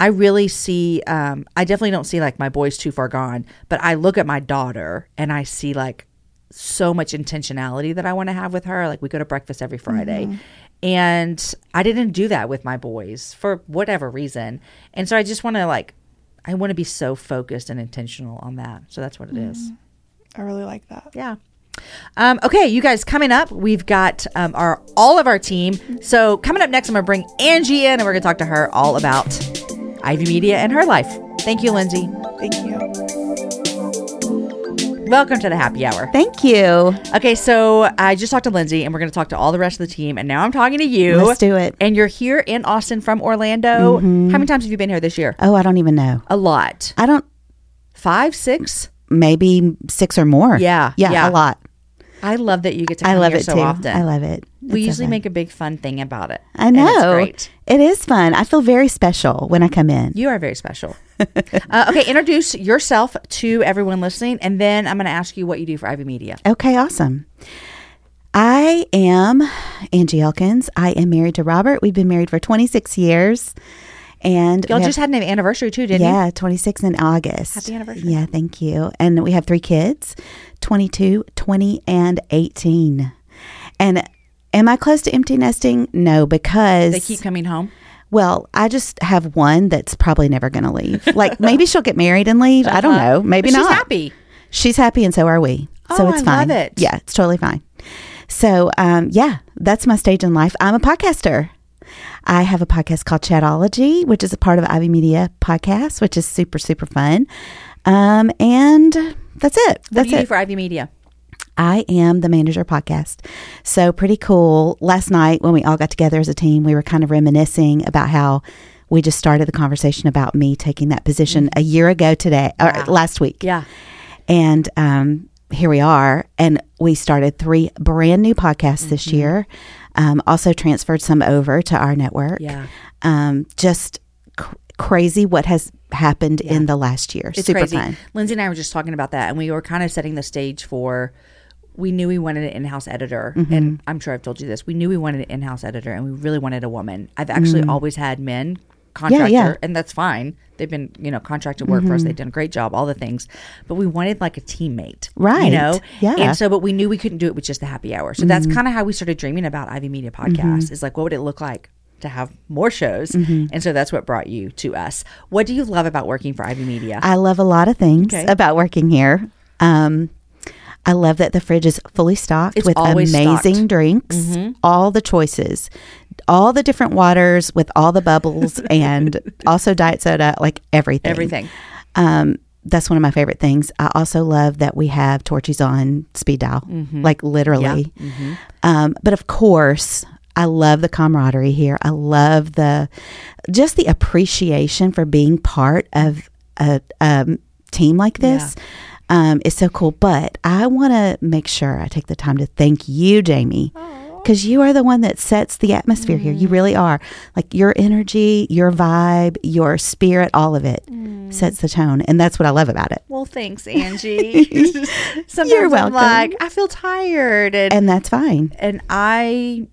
I really see. Um, I definitely don't see like my boys too far gone, but I look at my daughter and I see like so much intentionality that I want to have with her. Like we go to breakfast every Friday. And I didn't do that with my boys for whatever reason. And so I just want to like I want to be so focused and intentional on that. So that's what it is. I really like that. Yeah. Um, okay, you guys, coming up, we've got um, our all of our team. So coming up next, I'm gonna bring Angie in, and we're gonna talk to her all about Ivey Media and her life. Thank you, Lyndsey. Thank you. Welcome to the happy hour. Thank you. Okay, so I just talked to Lyndsey, and we're going to talk to all the rest of the team. And now I'm talking to you. Let's do it. And you're here in Austin from Orlando. Mm-hmm. How many times have you been here this year? Oh, I don't even know. A lot. I don't. Five, six. Maybe six or more. Yeah, yeah, yeah. a lot. I love that you get to. I love it so too. often. I love it. We It's so usually make a big fun thing about it. I know. great. It is fun. I feel very special when I come in. You are very special. uh, okay, introduce yourself to everyone listening, and then I'm going to ask you what you do for Ivey Media. Okay, awesome. I am Angie Elkins. I am married to Robert. We've been married for 26 years. And Y'all we have- just had an anniversary too, didn't you? yeah, 26 in August. Happy anniversary. Yeah, thank you. And we have three kids 22, 20, and 18. And am I close to empty nesting? No, because They keep coming home. Well, I just have one that's probably never going to leave. Like maybe she'll get married and leave. I don't know. Maybe Uh-huh. But not. She's happy. She's happy, and so are we. so Oh, it's I fine. love it. Yeah, it's totally fine. So, um, yeah, that's my stage in life. I'm a podcaster. I have a podcast called Chatology, which is a part of Ivey Media Podcast, which is super super fun. Um, and that's it. What That's do you do it. for Ivey Media? I am the manager podcast. So pretty cool. Last night when we all got together as a team, we were kind of reminiscing about how we just started the conversation about me taking that position a year ago today, or last week. Yeah. And um, here we are. And we started three brand new podcasts this Mm-hmm. year. Um, also transferred some over to our network. Yeah. Um, just cr- crazy what has happened in the last year. It's Super crazy. fun. Lyndsey and I were just talking about that, and we were kind of setting the stage for. We knew we wanted an in-house editor, Mm-hmm. and I'm sure I've told you this. We knew we wanted an in-house editor, and we really wanted a woman. I've actually always had men contractor, Mm. yeah. and that's fine. They've been, you know, contracted work Mm-hmm. for us. They've done a great job, all the things. But we wanted like a teammate, Right. You know, Yeah. And so, but we knew we couldn't do it with just the happy hour. So that's kind of how we started dreaming about Ivey Media Podcast. Is like, what would it look like? To have more shows, and so that's what brought you to us. What do you love about working for Ivey Media? I love a lot of things Okay. about working here. Um, I love that the fridge is fully stocked It's with amazing stocked. drinks, all the choices, all the different waters with all the bubbles, and also diet soda, like everything. Everything. Um, that's one of my favorite things. I also love that we have Torchy's on speed dial, like literally. Um, but of course, I love the camaraderie here. I love the just the appreciation for being part of a um, team like this. Um, is so cool. But I want to make sure I take the time to thank you, Jamie. Because you are the one that sets the atmosphere here. You really are. Like your energy, your vibe, your spirit, all of it sets the tone. And that's what I love about it. Well, thanks, Angie. Sometimes You're I'm welcome. like, I feel tired, and And that's fine. and I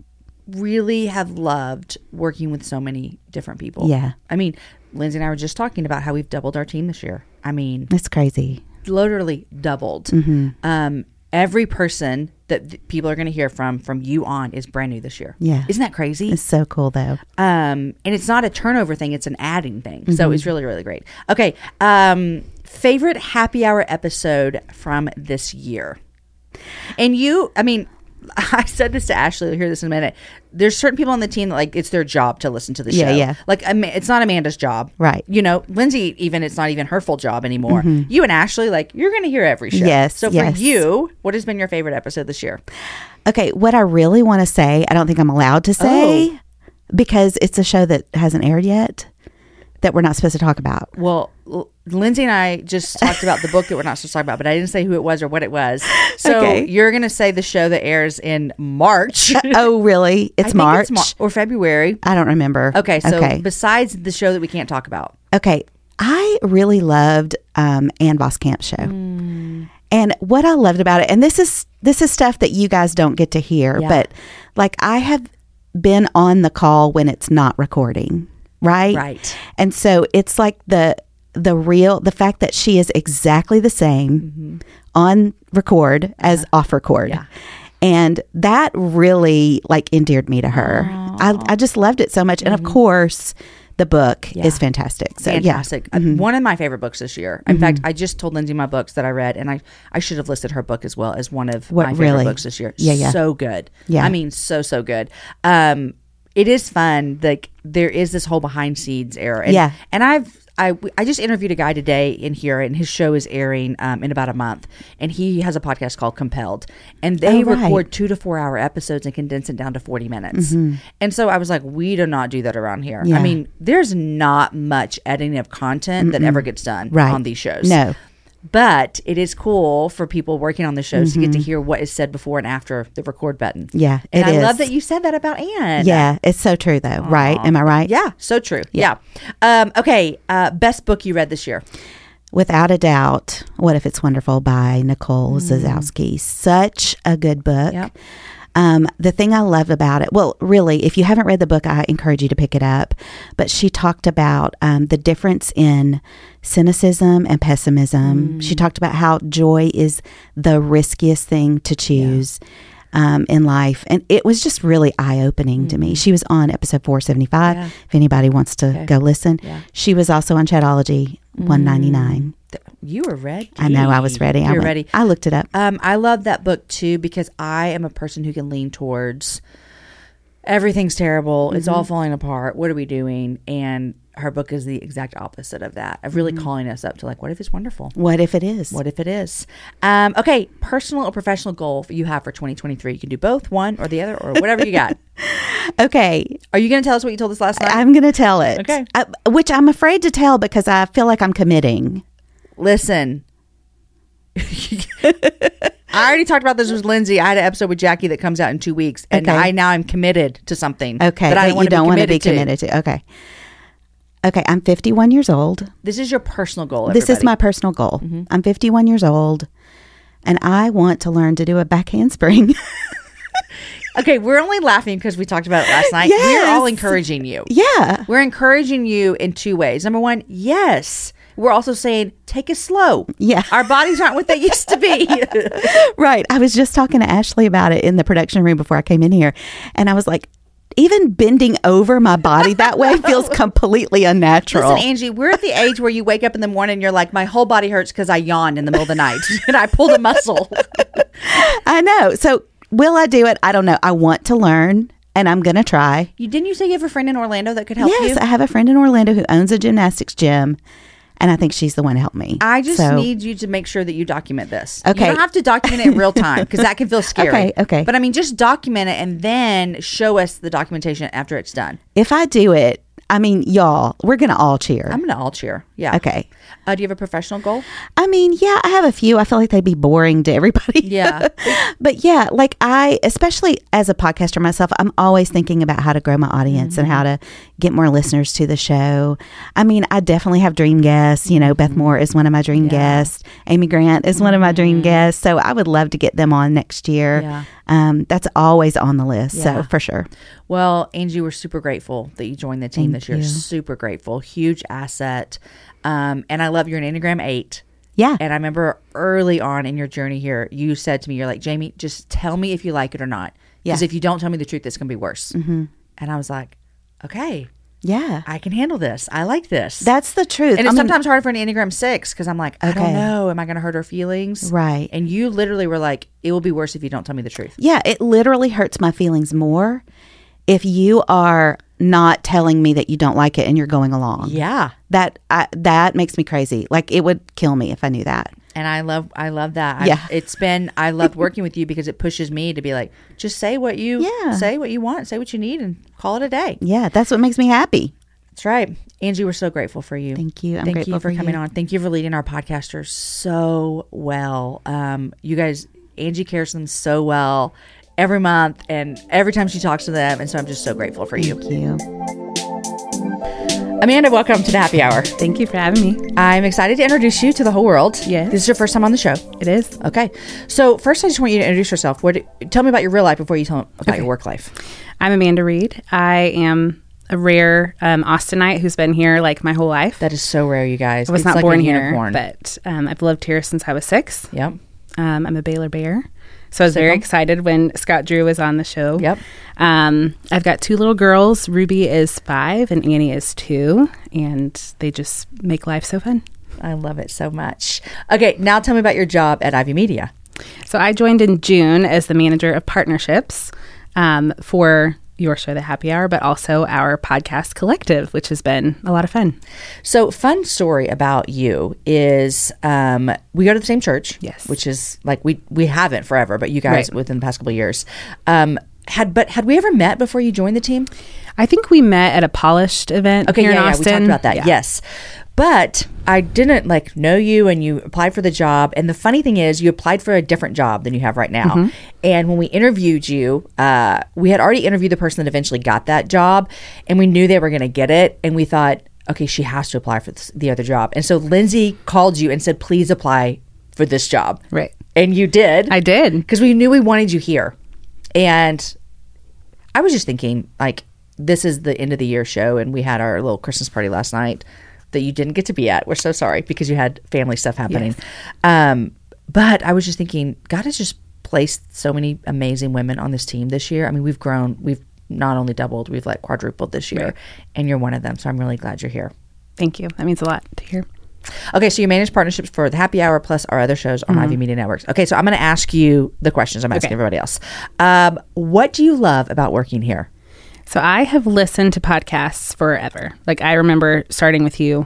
really have loved working with so many different people. Yeah. I mean, Lyndsey and I were just talking about how we've doubled our team this year. I mean, That's crazy. literally doubled. Mm-hmm. Um, every person that th- people are going to hear from from you on is brand new this year. Yeah. isn't that crazy? It's so cool, though. um, and it's not a turnover thing; it's an adding thing. Mm-hmm. So it's really, really great. Okay, um, favorite happy hour episode from this year, and you, I mean. I said this to Ashley. We'll hear this in a minute. There's certain people on the team that like it's their job to listen to the Yeah, show. yeah. Like Ama- it's not Amanda's job, Right. Mm-hmm. You know, Lyndsey. Even it's not even her full job anymore. You and Ashley, like you're going to hear every show. Yes, So for you, what has been your favorite episode this year? Okay, what I really want to say, I don't think I'm allowed to say Oh. because it's a show that hasn't aired yet that we're not supposed to talk about. Well, Lyndsey and I just talked about the book that we're not supposed to talk about, but I didn't say who it was or what it was. So Okay. you're going to say the show that airs in March. oh, really? I It's March? Mar- or February. I don't remember. Okay, so okay. besides the show that we can't talk about, Okay. I really loved um, Ann Voskamp's show. Mm. And what I loved about it, and this is this is stuff that you guys don't get to hear, Yeah. but like I have been on the call when it's not recording, right? Right. And so it's like the the real the fact that she is exactly the same on record as off record. Mm-hmm. Yeah. And that really like endeared me to her. I, I just loved it so much. And of course, the book Mm-hmm. Yeah. is fantastic. So fantastic. yeah. Mm-hmm. Uh, One of my favorite books this year. In fact, I just told Lyndsey my books that I read, and I, I should have listed her book as well as one of What, my favorite really? books this year. Yeah, yeah. So good. Yeah. I mean, so, so good. Um, it is fun. Like there is this whole behind scenes era. And, Yeah. And I've I, I just interviewed a guy today in here, and his show is airing um, in about a month. And he has a podcast called Compelled, and they Oh, right. record two to four hour episodes and condense it down to forty minutes. And so I was like, we do not do that around here. Mm-hmm. Yeah. I mean, there's not much editing of content that ever gets done Right. on these shows. No. But it is cool for people working on the shows to get to hear what is said before and after the record button. Mm-hmm. Yeah, and I love that you said that about Ann. Yeah, it's so true though, right? Am I right? Yeah, so true. Yeah. Um, okay. Uh, best book you read this year? Without a doubt, What If It's Wonderful by Nicole Zasowski. Such a good book. Yep. Um, the thing I love about it, well, really, if you haven't read the book, I encourage you to pick it up. But she talked about um, the difference in cynicism and pessimism. She talked about how joy is the riskiest thing to choose. Um, in life, and it was just really eye opening to me. She was on episode four seventy five. Yeah. If anybody wants to go listen, Yeah. she was also on Chatology one ninety nine. Th- You were ready. I know I was ready. I You're went- ready. I looked it up. Um, I love that book too because I am a person who can lean towards everything's terrible. It's Mm-hmm. all falling apart. What are we doing? And her book is the exact opposite of that of really calling us up to like, what if it's wonderful? What if it is? What if it is? Um, okay, personal or professional goal you have for 2023. You can do both, one or the other, or whatever you got. Okay, Are you going to tell us what you told us last night? I'm going to tell it. Okay. Uh, which I'm afraid to tell because I feel like I'm committing. Listen. I already talked about this with Lyndsey. I had an episode with Jackie that comes out in two weeks, and Okay. I now I'm committed to something. Okay, that I want you don't want to be committed to. Okay. Okay, I'm 51 years old. This is your personal goal. This is my personal goal. Mm-hmm. I'm 51 years old, and I want to learn to do a back handspring. Okay, we're only laughing because we talked about it last night. We're all encouraging you. yeah. We're encouraging you in two ways. Number one, yes. We're also saying take it slow. Yeah. Our bodies aren't what they used to be. Right. I was just talking to Ashley about it in the production room before I came in here, and I was like, even bending over my body that way feels completely unnatural. Listen, Angie, we're at the age where you wake up in the morning and you're like, my whole body hurts because I yawned in the middle of the night and I pulled a muscle. I know. So, will I do it? I don't know. I want to learn, and I'm going to try. You didn't you say you have a friend in Orlando that could help yes, you? I have a friend in Orlando who owns a gymnastics gym, and I think she's the one to help me. I just So- need you to make sure that you document this. Okay. You don't have to document it in real time because that can feel scary. Okay, okay. But I mean, just document it and then show us the documentation after it's done. if I do it, I mean, y'all, we're going to all cheer. I'm going to all cheer. Yeah. okay. Uh, do you have a professional goal? I mean, yeah, I have a few. I feel like they'd be boring to everybody. Yeah. but yeah, like I, especially as a podcaster myself, I'm always thinking about how to grow my audience and how to get more listeners to the show. I mean, I definitely have dream guests. You know, Beth Moore is one of my dream guests. Amy Grant is one of my dream guests. So I would love to get them on next year. Yeah. Um, that's always on the list. Yeah. So for sure. Well, Angie, we're super grateful that you joined the team Thank this year. you. Super grateful. Huge asset. Um, and I love you're an Enneagram 8. Yeah. And I remember early on in your journey here, you said to me, You're like, Jamie, just tell me if you like it or not. Because Yeah. if you don't tell me the truth, it's going to be worse. Mm-hmm. And I was like, Okay, yeah. I can handle this. I like this. That's the truth. and it's I mean, sometimes hard for an Enneagram 6 because I'm like, I don't Okay. know. Am I going to hurt her feelings? Right. And you literally were like, It will be worse if you don't tell me the truth. Yeah, it literally hurts my feelings more if you are not telling me that you don't like it and you're going along. Yeah. That I, that makes me crazy. Like it would kill me if I knew that. And I love, I love that. I- Yeah. it's been, I love working with you because it pushes me to be like, just say what you, Yeah. say what you want, say what you need, and call it a day. Yeah, that's what makes me happy. That's right, Angie. We're so grateful for you. Thank you. I'm Thank grateful you for for coming you. on. Thank you for leading our podcasters so well. Um, you guys, Angie cares them so well every month and every time she talks to them, and so I'm just so grateful for you. Thank you. Amanda, welcome to the Happy Hour. Thank you for having me. I'm excited to introduce you to the whole world. Yeah. this is your first time on the show. It is. Okay, so first, I just want you to introduce yourself. What? Tell me about your real life before you tell me about Okay. your work life. I'm Amanda Reed. I am a rare um, Austinite who's been here like my whole life. That is so rare, you guys. I was It's not like born here, but um, I've lived here since I was six. yep. Um, I'm a Baylor Bear. So I was very excited when Scott Drew was on the show. Yep. Um, I've got two little girls. Ruby is five and Annie is two. And they just make life so fun. I love it so much. Okay, now tell me about your job at Ivey Media. So I joined in June as the manager of partnerships um, for your show, The Happy Hour, but also our podcast collective, which has been a lot of fun. So, fun story about you is um, we go to the same church. Yes. which is like we we haven't forever, but you guys Right. within the past couple of years um, had. But had we ever met before you joined the team? I think we met at a polished event Okay, here yeah, in yeah, we talked about that. Yeah. Yes. But I didn't like know you and you applied for the job. And the funny thing is, you applied for a different job than you have right now. Mm-hmm. And when we interviewed you, uh, we had already interviewed the person that eventually got that job. And we knew they were going to get it. And we thought, okay, she has to apply for this, the other job. And so Lyndsey called you and said, please apply for this job. Right. And you did. I did. Because we knew we wanted you here. And I was just thinking, like, this is the end of the year show, and we had our little Christmas party last night that you didn't get to be at. We're so sorry because you had family stuff happening. Um, but I was just thinking, God has just placed so many amazing women on this team this year. I mean, we've grown, we've not only doubled, we've like quadrupled this year, Right. and you're one of them. So I'm really glad you're here. Thank you. That means a lot to hear. Okay, so you manage partnerships for the Happy Hour plus our other shows on Ivey Media Networks. Okay, so I'm going to ask you the questions I'm asking Okay. everybody else. Um, what do you love about working here? So I have listened to podcasts forever. Like I remember starting with you,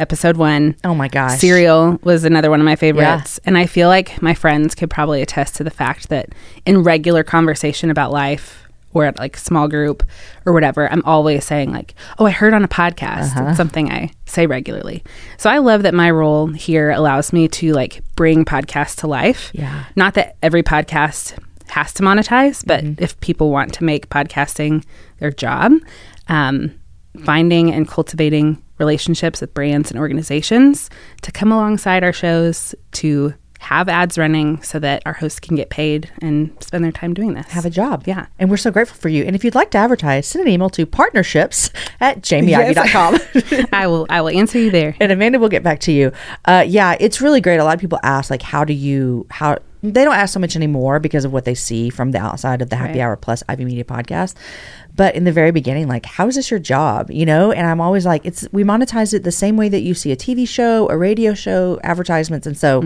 episode one. Oh my gosh. Serial was another one of my favorites. And I feel like my friends could probably attest to the fact that in regular conversation about life or at like small group or whatever, I'm always saying like, "Oh, I heard on a podcast." It's something I say regularly. So I love that my role here allows me to like bring podcasts to life. Yeah. Not that every podcast has to monetize, but if people want to make podcasting their job, um, finding and cultivating relationships with brands and organizations to come alongside our shows to have ads running so that our hosts can get paid and spend their time doing this. have a job. Yeah. And we're so grateful for you. And if you'd like to advertise, send an email to partnerships at jamieivey.com. I will I will answer you there. and Amanda will get back to you. Uh, yeah, it's really great. A lot of people ask, like, how do you, how, they don't ask so much anymore because of what they see from the outside of the Happy Right. Hour Plus Ivey Media podcast. But in the very beginning, like, how is this your job? You know? And I'm always like, it's, we monetize it the same way that you see a TV show, a radio show, advertisements. And so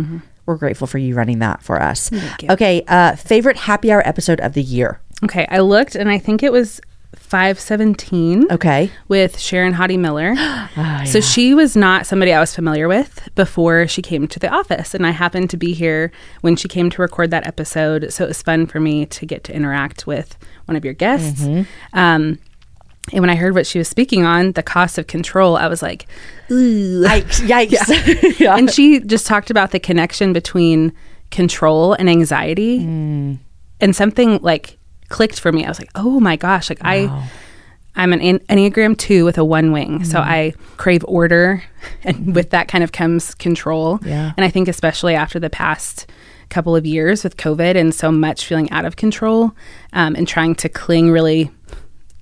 we're grateful for you running that for us. Okay. Uh, favorite Happy Hour episode of the year? Okay, I looked and I think it was 517. Okay. with Sharon Hodde Miller. Ah, So she was not somebody I was familiar with before she came to the office. And I happened to be here when she came to record that episode. So it was fun for me to get to interact with one of your guests. Mm-hmm. Um, and when I heard what she was speaking on, the cost of control, I was like, ooh. Yikes. Yikes. yeah. And she just talked about the connection between control and anxiety. Mm. And something like clicked for me. I was like, oh my gosh, like I. I'm an en- Enneagram 2 with a one wing. So Mm. I crave order. And with that kind of comes control. Yeah. And I think, especially after the past couple of years with COVID and so much feeling out of control um, and trying to cling really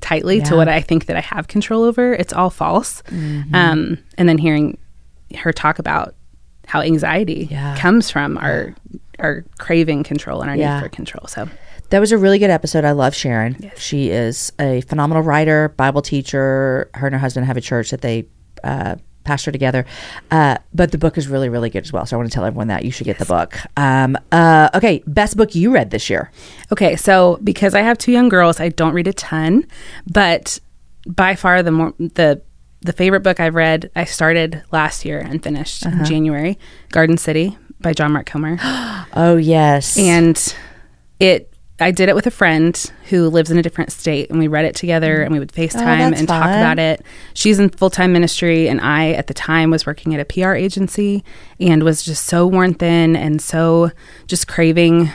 tightly to what I think that I have control over, it's all false. Mm-hmm. Um, and then hearing her talk about how anxiety Yeah. comes from our our craving control and our Yeah. need for control. So That was a really good episode. I love Sharon. She is a phenomenal writer, Bible teacher. Her and her husband have a church that they uh, pastor together. Uh, but the book is really, really good as well. So I want to tell everyone that you should get the book. Um, uh, okay, best book you read this year. Okay, so because I have two young girls, I don't read a ton, but by far the more the the favorite book I've read, I started last year and finished in January, Garden City by John Mark Comer. Oh yes, and it I did it with a friend who lives in a different state and we read it together and we would FaceTime that's and talk fun. about it. She's in full-time ministry and I at the time was working at a PR agency and was just so worn thin and so just craving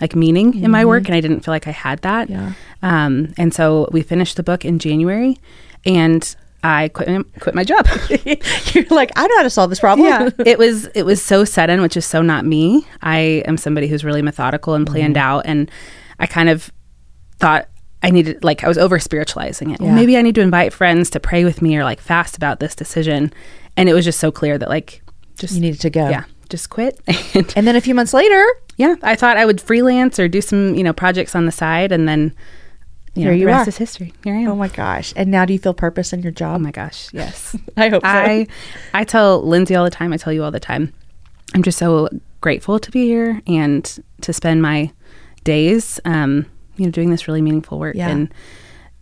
like meaning in my work and I didn't feel like I had that. Yeah. Um and so we finished the book in January and I quit my, quit my job. you're like I know how to solve this problem. yeah it was it was so sudden which is so not me i am somebody who's really methodical and planned Mm-hmm. out and i kind of thought i needed like i was over spiritualizing it well maybe i need to invite friends to pray with me or like fast about this decision and it was just so clear that like just you needed to go. yeah just quit and And then a few months later, yeah i thought i would freelance or do some you know projects on the side and then you Here know you the rest are. is history here i am oh my gosh! And now do you feel purpose in your job? Oh my gosh, yes. I hope so. I I tell Lyndsey all the time, I tell you all the time. I'm just so grateful to be here and to spend my days um, you know, doing this really meaningful work. Yeah. And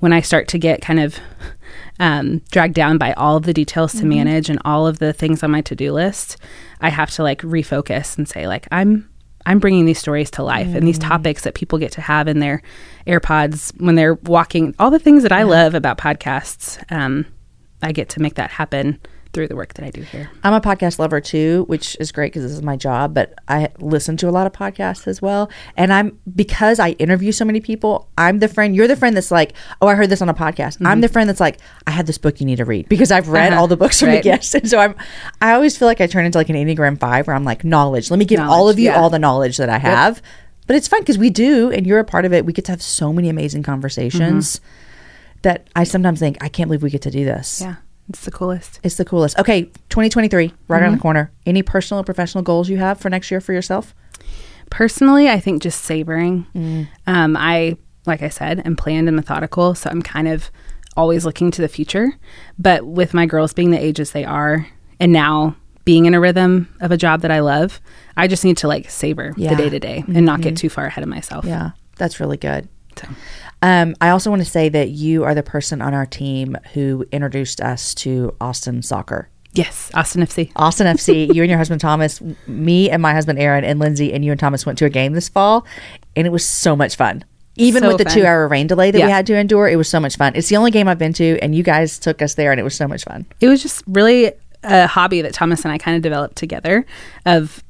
when I start to get kind of um, dragged down by all of the details Mm-hmm. to manage and all of the things on my to-do list, I have to like refocus and say like I'm I'm bringing these stories to life and these Mm. topics that people get to have in their AirPods when they're walking. All the things that I love about podcasts, um, I get to make that happen through the work that I do here. I'm a podcast lover too, which is great because this is my job, but I listen to a lot of podcasts as well. And I'm, because I interview so many people, I'm the friend, you're the friend that's like, oh, I heard this on a podcast. I'm the friend that's like, I had this book you need to read because I've read Uh-huh. all the books from Right. the guests. And so I'm, I always feel like I turn into like an Enneagram 5 where I'm like, knowledge. Let me give all of you yeah. all the knowledge that I have. But it's fun because we do, and you're a part of it. We get to have so many amazing conversations that I sometimes think, I can't believe we get to do this. Yeah, it's the coolest. It's the coolest. Okay, 2023, right around the mm-hmm. corner. Any personal or professional goals you have for next year for yourself? Personally, I think just savoring. Mm. Um, I, like I said, am planned and methodical, so I'm kind of always looking to the future. But with my girls being the ages they are, and now being in a rhythm of a job that I love, I just need to like savor Yeah. the day to day and not get mm-hmm. too far ahead of myself. Yeah, that's really good. So. Um, I also want to say that you are the person on our team who introduced us to Austin soccer. Yes, Austin FC. Austin FC, you and your husband Thomas, me and my husband Aaron and Lyndsey and you and Thomas went to a game this fall, and it was so much fun. Even So with the fun. two hour rain delay that we had to endure, it was so much fun. It's the only game I've been to, and you guys took us there, and it was so much fun. It was just really a hobby that Thomas and I kind of developed together of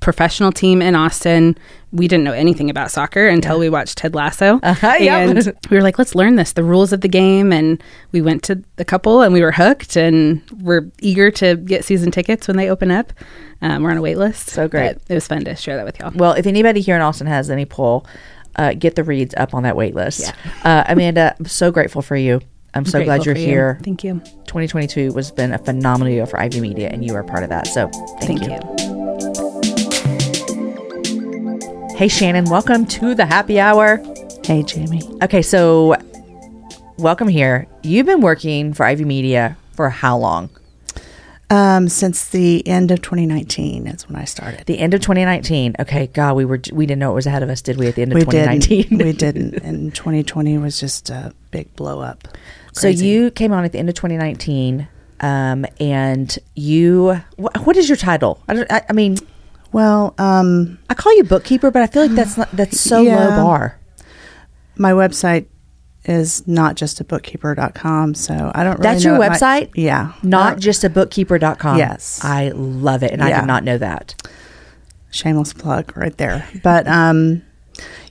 professional team in Austin. We didn't know anything about soccer until we watched Ted Lasso. Uh-huh, yep. and we were like, let's learn this, the rules of the game. And we went to the couple and we were hooked and we're eager to get season tickets when they open up. Um, we're on a wait list. So great. But It was fun to share that with y'all. Well, if anybody here in Austin has any pull, uh, get the reads up on that wait list. Uh, Amanda, I'm so grateful for you. I'm so glad you're for you. here. Thank you. 2022 was been a phenomenal year for Ivey Media, and you are part of that. So thank, Thank you. you. Hey, Shannon, welcome to the happy hour. Hey, Jamie. Okay, so welcome here. You've been working for Ivey Media for how long? Um, since the end of 2019 is when I started. The end of 2019. Okay, God, we were we didn't know it was ahead of us, did we? At the end of we 2019, didn't. we didn't. And 2020 was just a big blow up. So you came on at the end of 2019, um, and you wh- what is your title? I, don't, I, I mean, Well, um, I call you bookkeeper, but I feel like that's not that's so low bar. my website is not just a bookkeeper.com, so I don't really That's know your what my- website? yeah. Not Uh, just a bookkeeper.com. Yes. I love it, and I did not know that. shameless plug right there. But um,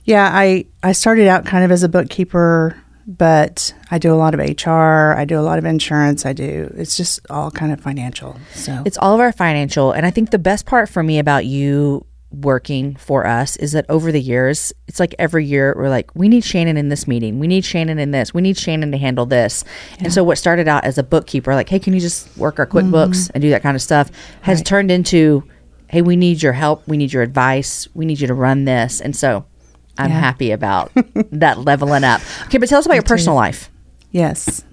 yeah, I I started out kind of as a bookkeeper, but I do a lot of HR, I do a lot of insurance, I do. It's just all kind of financial. So It's all of our financial. And I think the best part for me about you working for us is that over the years, it's like every year we're like, we need Shannon in this meeting. We need Shannon in this. We need Shannon to handle this. And so what started out as a bookkeeper, like, hey, can you just work our QuickBooks mm-hmm. and do that kind of stuff, has turned into, hey, we need your help. We need your advice. We need you to run this. And so I'm Yeah. happy about that leveling up. Okay, but tell us about your personal life. Yes.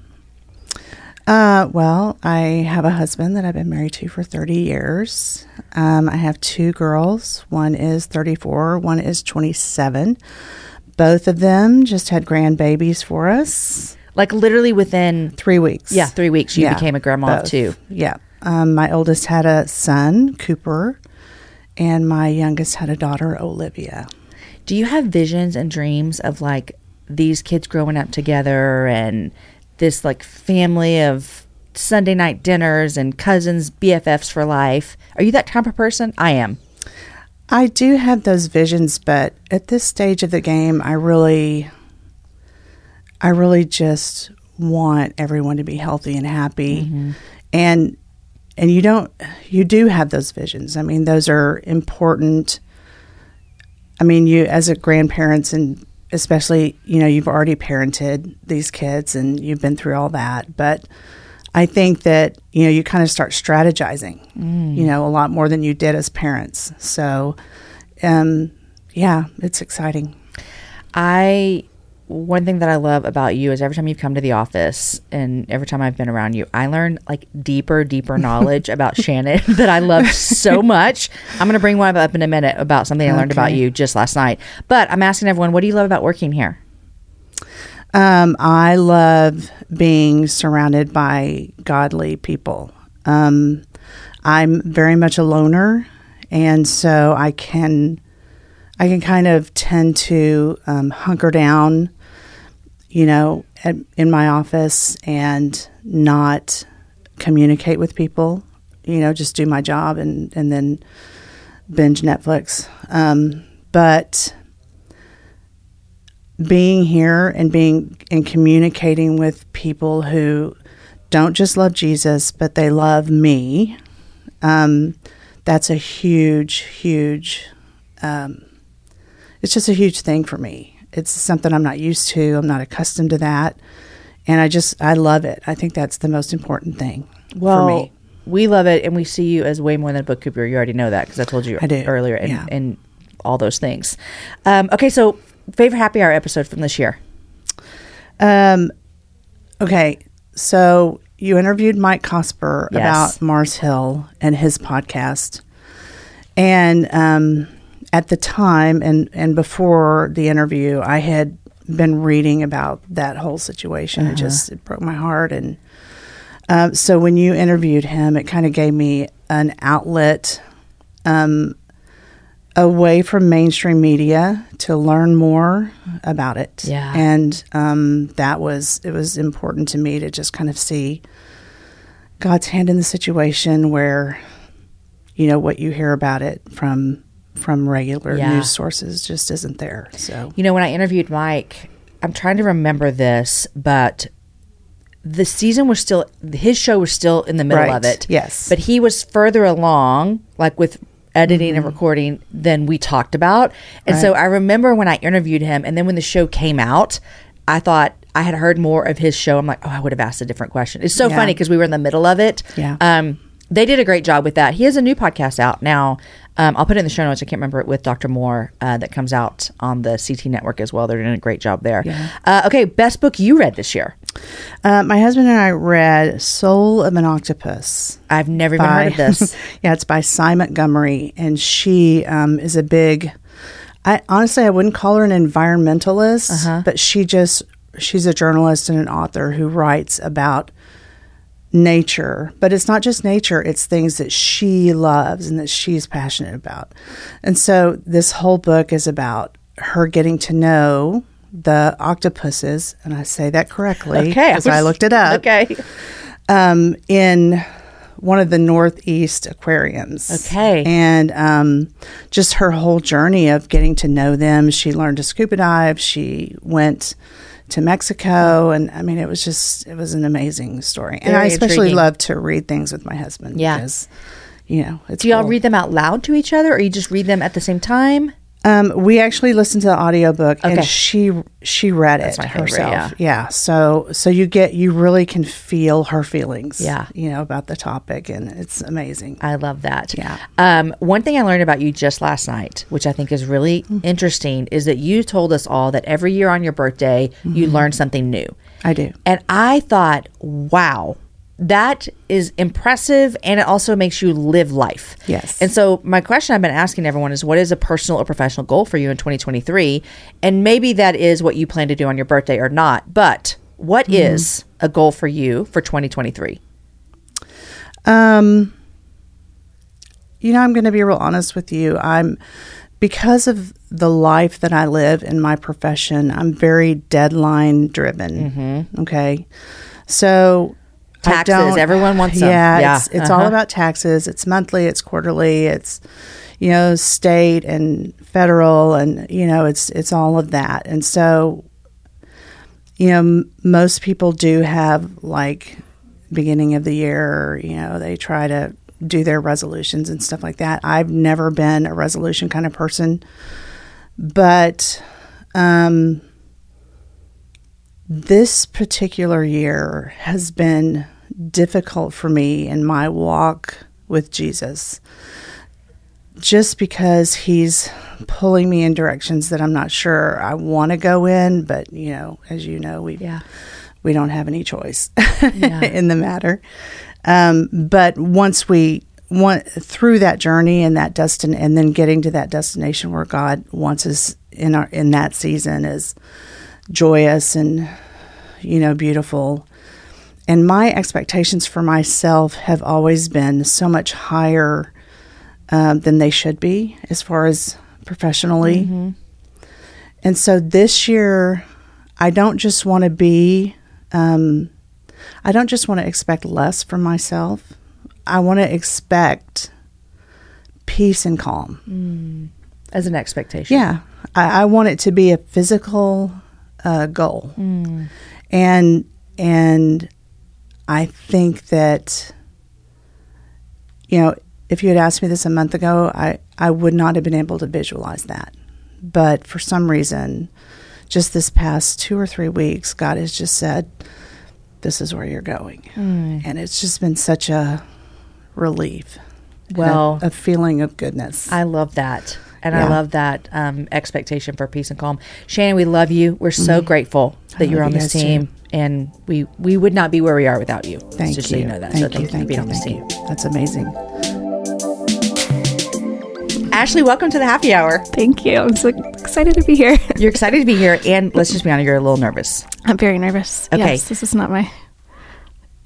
Uh, well, I have a husband that I've been married to for 30 years. Um, I have two girls. One is 34, one is 27. Both of them just had grandbabies for us. Like literally within, Three weeks. yeah, three weeks, you Yeah, became a grandma two. Yeah. Um, my oldest had a son, Cooper, and my youngest had a daughter, Olivia. Do you have visions and dreams of like these kids growing up together and this like family of Sunday night dinners and cousins, BFFs for life? Are you that type of person? I am. I do have those visions, but at this stage of the game, I really, I really just want everyone to be healthy and happy, mm-hmm. and and you don't, you do have those visions. I mean, those are important. I mean, you as a grandparents and especially, you know, you've already parented these kids and you've been through all that, but. I think that you know you kind of start strategizing, you know, a lot more than you did as parents. So, um, yeah, it's exciting. I one thing that I love about you is every time you've come to the office and every time I've been around you, I learn like deeper, deeper knowledge about Shannon that I love so much. I'm going to bring one up in a minute about something I learned about you just last night. But I'm asking everyone, what do you love about working here? Um, I love being surrounded by godly people. Um, I'm very much a loner, and so I can, I can kind of tend to um, hunker down, you know, at, in my office and not communicate with people. You know, just do my job and and then binge Netflix. Um, but being here and being and communicating with people who don't just love Jesus, but they love me. Um, that's a huge, huge. Um, it's just a huge thing for me. It's something I'm not used to. I'm not accustomed to that, and I just I love it. I think that's the most important thing Well, for me. we love it, and we see you as way more than a bookkeeper. You already know that because I told you I earlier, and, yeah. and all those things. Um, okay, so favorite happy hour episode from this year. Um, okay, so you interviewed Mike Cosper Yes. about Mars Hill and his podcast, and um, at the time and and before the interview, I had been reading about that whole situation. It just it broke my heart. And um, so when you interviewed him, it kind of gave me an outlet um, away from mainstream media to learn more about it. Yeah. And um, that was, it was important to me to just kind of see God's hand in the situation where, you know, what you hear about it from from regular Yeah. news sources just isn't there. So You know, when I interviewed Mike, I'm trying to remember this, but the season was still his show was still in the middle of it. Yes. But he was further along, like with editing and recording than we talked about. And so I remember when I interviewed him and then when the show came out, I thought I had heard more of his show. I'm like, oh, I would have asked a different question. It's so Yeah. funny because we were in the middle of it. Yeah. Um, they did a great job with that. He has a new podcast out now. Um, I'll put it in the show notes. I can't remember it with Dr. Moore uh, that comes out on the CT network as well. They're doing a great job there. Uh, okay, best book you read this year. uh, my husband and I read Soul of an Octopus. I've never even heard of this. yeah, it's by Sy Montgomery, and she um, is a big. I honestly, I wouldn't call her an environmentalist, Uh-huh. but she just she's a journalist and an author who writes about nature. But it's not just nature; it's things that she loves and that she's passionate about. And so, this whole book is about her getting to know the octopuses, and I say that correctly Okay, because I, was- looked it up Okay, um, in one of the Northeast aquariums. Okay. And um, just her whole journey of getting to know them. She learned to scuba dive. She went to Mexico. And I mean, it was just, it was an amazing story. and Very I especially intriguing. love to read things with my husband. Yeah. Because, you know, it's do y'all cool. read them out loud to each other, or you just read them at the same time? Um, we actually listened to the audiobook Okay. and she she read That's it favorite, herself. yeah. So so you get you really can feel her feelings. Yeah. You know, about the topic and it's amazing. I love that. Yeah. Um, one thing I learned about you just last night, which I think is really Mm-hmm. interesting, is that you told us all that every year on your birthday you learn something new. I do. And I thought, wow, that is impressive and it also makes you live life. Yes. And so my question I've been asking everyone is what is a personal or professional goal for you in 2023? And maybe that is what you plan to do on your birthday or not. But what is a goal for you for 2023? Um you know, I'm going to be real honest with you. I'm because of the life that I live in my profession, I'm very deadline driven. Okay. So Taxes. Everyone wants them. Yeah, Yeah. it's it's all Uh-huh. about taxes. It's monthly, it's quarterly, it's you know, state and federal and you know, it's it's all of that. And so you know, m- most people do have like beginning of the year, you know, they try to do their resolutions and stuff like that. I've never been a resolution kind of person, but um, this particular year has been difficult for me in my walk with Jesus. Just because he's pulling me in directions that I'm not sure I want to go in, but you know, as you know, we Yeah. we don't have any choice in the matter. Um, but once we went through that journey and that destin, and then getting to that destination where God wants us in our in that season is joyous and you know beautiful. And my expectations for myself have always been so much higher um, than they should be as far as professionally. And so this year, I don't just want to be, um, I don't just want to expect less from myself. I want to expect peace and calm. As an expectation. Yeah, I, I want it to be a physical uh, goal, and and I think that you know if you had asked me this a month ago, I I would not have been able to visualize that. But for some reason, just this past two or three weeks, God has just said, "This is where you're going," and it's just been such a relief. and a- Well- a feeling of goodness. I love that. And I love that um, expectation for peace and calm. Shannon, we love you. We're so grateful that you're on this guys, team. And we, we would not be where we are without you. Thank Just you. so you know that. Thank so you. thank you for being you. on this team. you. That's amazing. Ashley, welcome to the happy hour. Thank you. I'm so excited to be here. You're excited to be here, and let's just be honest, you're a little nervous. I'm very nervous. Okay. Yes, this is not my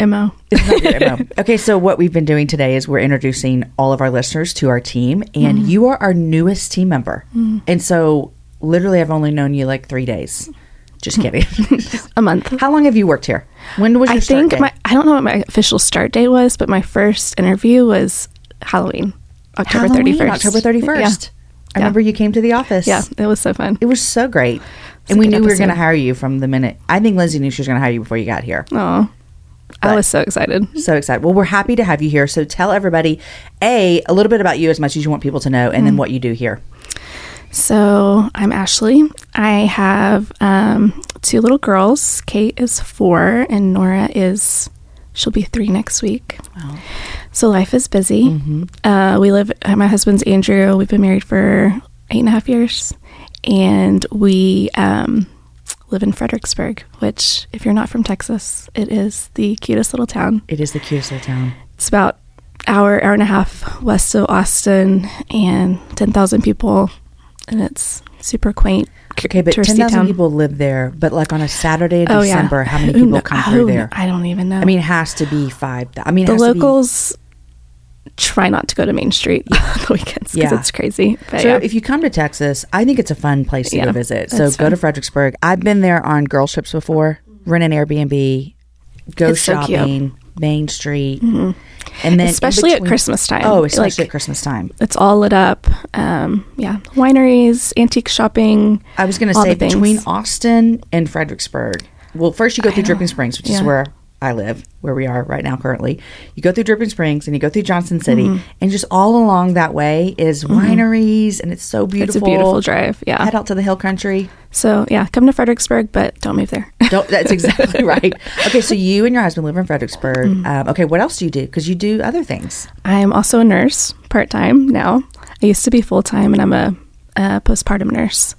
MO. It's not your MO. Okay, so what we've been doing today is we're introducing all of our listeners to our team, and Mm-hmm. you are our newest team member. And so, literally, I've only known you like three days. Just kidding. A month. How long have you worked here? When was your I start think my I don't know what my official start date was, but my first interview was Halloween, October 31st. October 31st. Yeah. I remember you came to the office. Yeah, it was so fun. It was so great. And we knew we were going to hire you from the minute. I think Lyndsey knew she was going to hire you before you got here. Oh, I was so excited. So excited. Well, we're happy to have you here. So tell everybody, A, a little bit about you as much as you want people to know, and then what you do here. So I'm Ashley. I have um, two little girls. Kate is four, and Nora is she'll be three next week. Wow. So life is busy. Uh, we live. My husband's Andrew. We've been married for eight and a half years, and we um, live in Fredericksburg. Which, if you're not from Texas, it is the cutest little town. It is the cutest little town. It's about hour hour and a half west of Austin, and ten thousand people, and it's super quaint. Okay, but touristy 10,000 people live there. But like on a Saturday in Oh, yeah. December, how many people kno- come through there? I don't even know. I mean, it has to be five. I mean, the has to be- locals try not to go to Main Street on the weekends because Yeah. it's crazy. But So yeah. if you come to Texas, I think it's a fun place to go visit. So go to. Fredericksburg. I've been there on girl trips before. Rent an Airbnb, go It's so. Mm-hmm. shopping, Main Street, and then Especially at Christmas time. Oh, especially Like- at Christmas time. it's all lit up. Um, yeah, wineries, antique shopping. I was going to say between Austin and Fredericksburg. Well, first you go through Dripping Springs, which is where I live, where we are right now currently. You go through Dripping Springs and you go through Johnson City, Mm-hmm. and just all along that way is wineries, and it's so beautiful. It's a beautiful drive. Yeah. Head out to the hill country. So yeah, come to Fredericksburg, but don't move there. Don't, that's exactly right. Okay, so you and your husband live in Fredericksburg. Mm-hmm. Um, okay, what else do you do? Because you do other things. I'm also a nurse part time now. I used to be full time, and I'm a, a postpartum nurse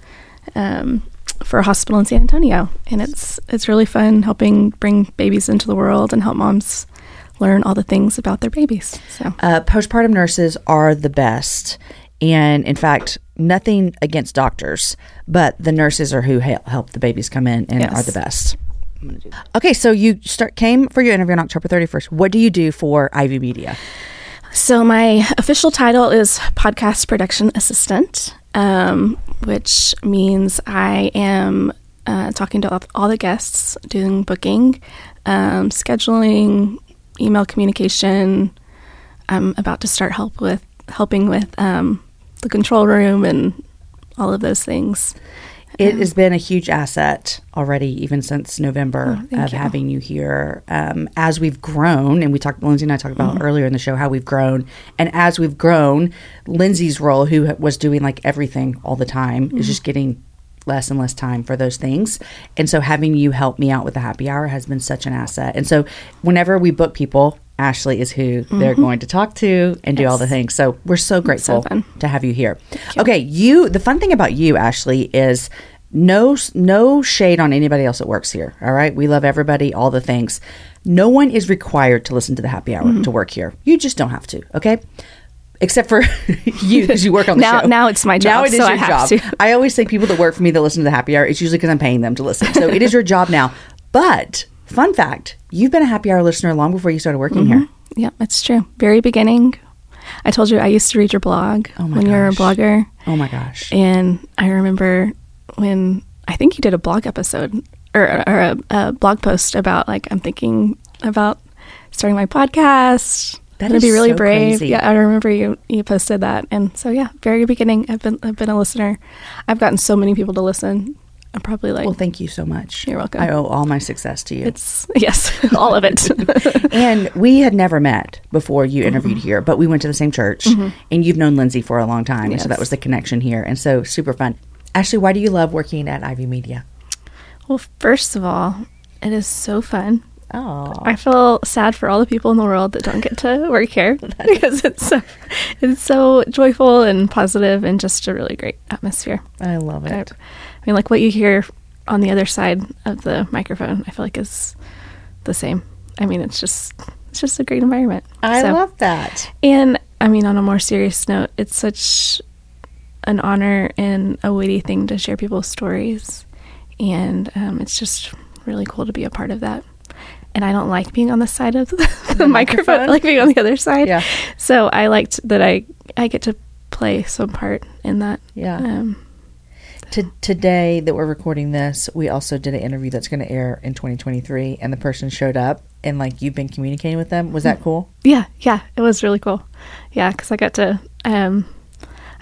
um, for a hospital in San Antonio, and it's it's really fun helping bring babies into the world and help moms learn all the things about their babies. So Uh, postpartum nurses are the best. And in fact, nothing against doctors, but the nurses are who help the babies come in and Yes. are the best. I'm gonna do that. Okay, so you start came for your interview on October 31st. What do you do for Ivey Media? So my official title is podcast production assistant, um, which means I am uh, talking to all, the guests, doing booking, um, scheduling, email communication. I'm about to start help with helping with um, the control room and all of those things. It has been a huge asset already, even since November Oh, of you. having you here. Um, as we've grown, and we talked, Lyndsey and I talked about Mm-hmm. earlier in the show how we've grown, and as we've grown, Lyndsey's role, who was doing like everything all the time, Mm-hmm. is just getting less and less time for those things. And so having you help me out with the happy hour has been such an asset. And so whenever we book people, Ashley is who they're going to talk to and do all the things. So we're so grateful fun. to have you here. Okay, you. The fun thing about you, Ashley, is no no shade on anybody else that works here. All right, we love everybody, all the things. No one is required to listen to the happy hour Mm-hmm. to work here. You just don't have to. Okay. Except for you, because you work on the Now- show. now it's my job. Now it is so your I job. to. I always say people that work for me that listen to the happy hour. It's usually because I'm paying them to listen. So it is your job now. But fun fact: you've been a happy hour listener long before you started working here. Yeah, that's true. Very beginning. I told you I used to read your blog Oh when you were a blogger. Oh my gosh! And I remember when I think you did a blog episode or, or a, a blog post about like I'm thinking about starting my podcast. That I'm be really so brave. crazy. Yeah, I remember you you posted that, and so yeah, very beginning. I've been I've been a listener. I've gotten so many people to listen. I'm probably like Well, thank you so much. You're welcome. I owe all my success to you. it's yes, all of it. and we had never met before you interviewed Mm-hmm. here, but we went to the same church, and you've known Lyndsey for a long time, and so that was the connection here, and so super fun. Ashley, why do you love working at Ivey Media? well, first of all, it is so fun. Oh, I feel sad for all the people in the world that don't get to work here because it's so, it's so joyful and positive and just a really great atmosphere. I love I, it. I mean, like what you hear on the other side of the microphone, I feel like is the same. I mean, it's just it's just a great environment. I So- love that. and I mean, on a more serious note, it's such an honor and a weighty thing to share people's stories, and um, it's just really cool to be a part of that. And I don't like being on the side of the, the microphone. I like being on the other side. Yeah. So I liked that I I get to play some part in that. Yeah. Um, To, today that we're recording this, we also did an interview that's going to air in 2023, and the person showed up, and like you've been communicating with them. Was that cool? Yeah, yeah, it was really cool. Yeah, because I got to. Um,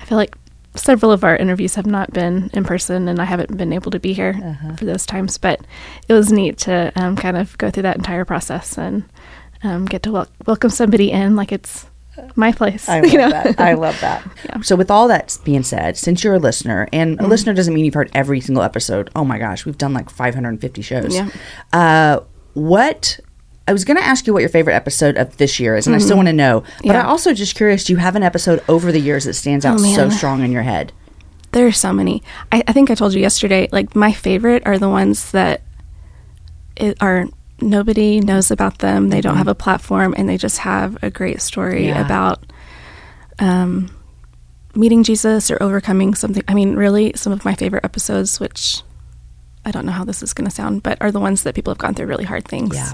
I feel like several of our interviews have not been in person, and I haven't been able to be here Uh-huh. for those times. But it was neat to um, kind of go through that entire process and um, get to wel- welcome somebody in like it's my place. I love know? that. I love that. Yeah. So, with all that being said, since you're a listener, and a listener doesn't mean you've heard every single episode. Oh my gosh, we've done like 550 shows. Yeah. Uh, what I was going to ask you what your favorite episode of this year is, and I still want to know. But Yeah. I also just curious. Do you have an episode over the years that stands out Oh, so strong in your head? There are so many. I, I think I told you yesterday. Like my favorite are the ones that it are nobody knows about them. They don't have a platform, and they just have a great story Yeah. about um, meeting Jesus or overcoming something. I mean, really, some of my favorite episodes, which I don't know how this is going to sound, but are the ones that people have gone through really hard things Yeah.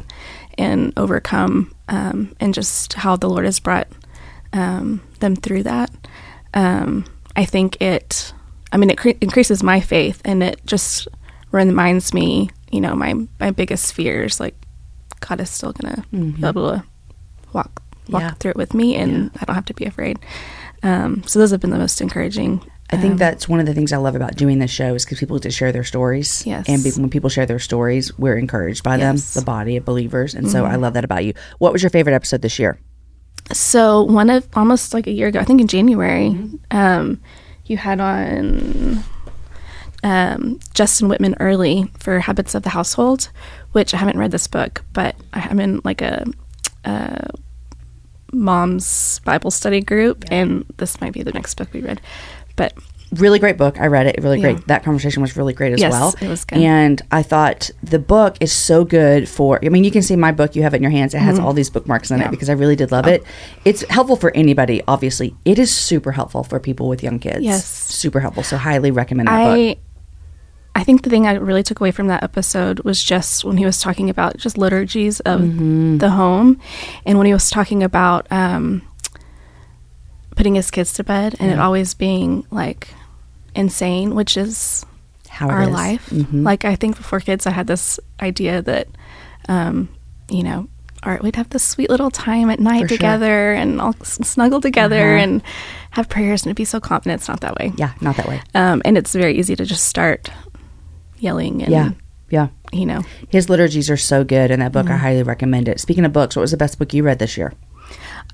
And overcome, um, and just how the Lord has brought um, them through that. Um, I think it, I mean, it cre- increases my faith and it just reminds me, you know, my, my biggest fears, like God is still going to be able to walk, walk Yeah. through it with me and I don't have to be afraid. Um, so those have been the most encouraging. I think um, that's one of the things I love about doing this show is because people get to share their stories. Yes. And be, when people share their stories, we're encouraged by them, the body of believers. And so I love that about you. What was your favorite episode this year? So one of almost like a year ago, I think in January, um, you had on um, Justin Whitmel Earley for Habits of the Household, which I haven't read this book, but I'm in like a, a mom's Bible study group, and this might be the next book we read. But really great book. I read it. Really Yeah. great. That conversation was really great as Yes, well. it was good. And I thought the book is so good for. I mean, you can see my book. You have it in your hands. It has all these bookmarks in Mm-hmm. Yeah. Oh. it because I really did love it. It's helpful for anybody. Obviously, it is super helpful for people with young kids. Yes. super helpful. So highly recommend that book. I I think the thing I really took away from that episode was just when he was talking about just liturgies of Mm-hmm. the home, and when he was talking about um, putting his kids to bed and it always being like insane, which is How our is. life. Mhm. Like I think before kids, I had this idea that, um, you know. All right, we'd have this sweet little time at night For sure. together and all snuggle together Uh-huh. and have prayers and it'd be so confident. It's not that way. Yeah, not that way. Um, and it's very easy to just start yelling and, Yeah, yeah. you know, His liturgies are so good in that book. Mm-hmm. I highly recommend it. Speaking of books, what was the best book you read this year?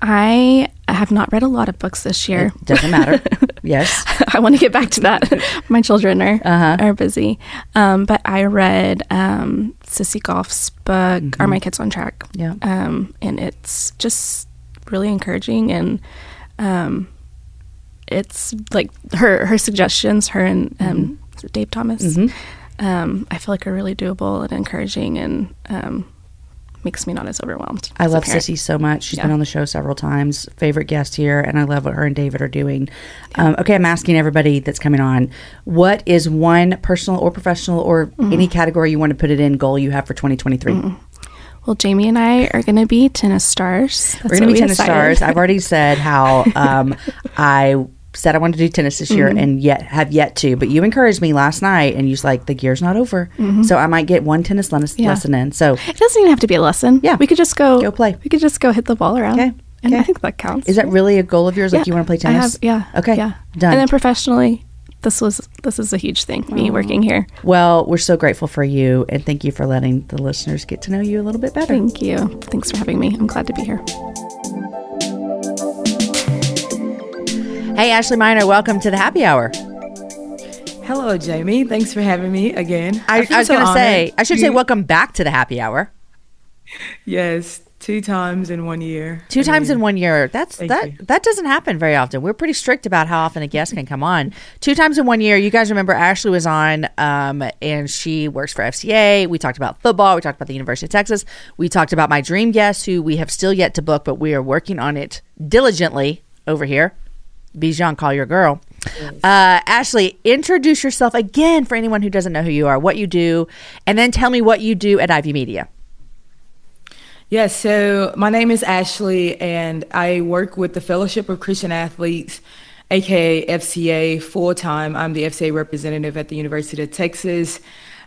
I have not read a lot of books this year. It Doesn't matter. yes. I want to get back to that. My children are Uh-huh. are busy, um, but I read um, Sissy Goff's book. Are my kids on track? Mm-hmm. Yeah. um, and it's just really encouraging and um, it's like her her suggestions. Her and um, Mm-hmm. Dave Thomas. Um, I feel like are really doable and encouraging and um, makes me not as overwhelmed. I love. Sissy so much. She's been on the show several times. Favorite guest here, and I love what her and David are doing. Um, okay, I'm asking everybody that's coming on, what is one personal or professional or Mm-hmm. any category you want to put it in goal you have for 2023? Well, Jamie and I are going to be tennis stars. That's We're going to be we tennis decided. stars. I've already said how um, I said I wanted to do tennis this year Mm-hmm. and yet have yet to. But you encouraged me last night, and you was like, the gear's not over, so I might get one tennis Mm-hmm. Yeah. lesson in. So It doesn't even have to be a lesson. Yeah. we could just go Go play. We could just go hit the ball around. Okay. and Okay. I think that counts. is that really a goal of yours? Like you want to play I tennis? have, yeah. Okay. Yeah. Done. And then professionally, this was this is a huge thing. Me working here. Well, we're so grateful for you, and thank you for letting the listeners get to know you a little bit better. Thank you. Thanks for having me. I'm glad to be here. Hey, Ashley Miner, welcome to the happy hour. Hello, Jamie. Thanks for having me again. I, feel I was so going to say. I should say, welcome back to the happy hour. Yes, two times in one year. Two I times mean, in one year. That's that. you. That doesn't happen very often. We're pretty strict about how often a guest can come on. Two times in one year. You guys remember Ashley was on, um, and she works for FCA. We talked about football. We talked about the University of Texas. We talked about my dream guest, who we have still yet to book, but we are working on it diligently over here. Bijan, call your girl. Uh, Ashley, introduce yourself again for anyone who doesn't know who you are, what you do, and then tell me what you do at Ivey Media. Yes, so my name is Ashley, and I work with the Fellowship of Christian Athletes, aka FCA, full time. I'm the FCA representative at the University of Texas.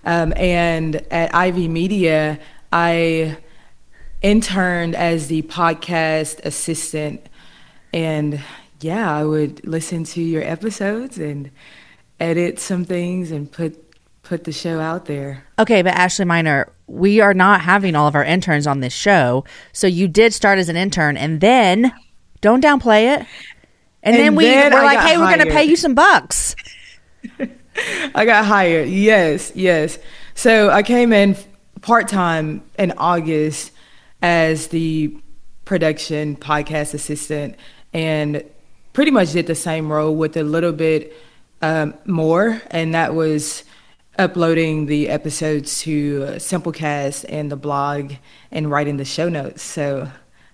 Um, and at Ivy Media, I interned as the podcast assistant. And yeah, I would listen to your episodes and edit some things and put put the show out there. Okay, but Ashley Miner, we are not having all of our interns on this show. So you did start as an intern and then don't downplay it. And, And then we then were I like, hey, we're going to pay you some bucks. I got hired. Yes, yes. So I came in part time in August as the production podcast assistant and pretty much did the same role with a little bit um, more. And that was uploading the episodes to uh, Simplecast and the blog and writing the show notes. So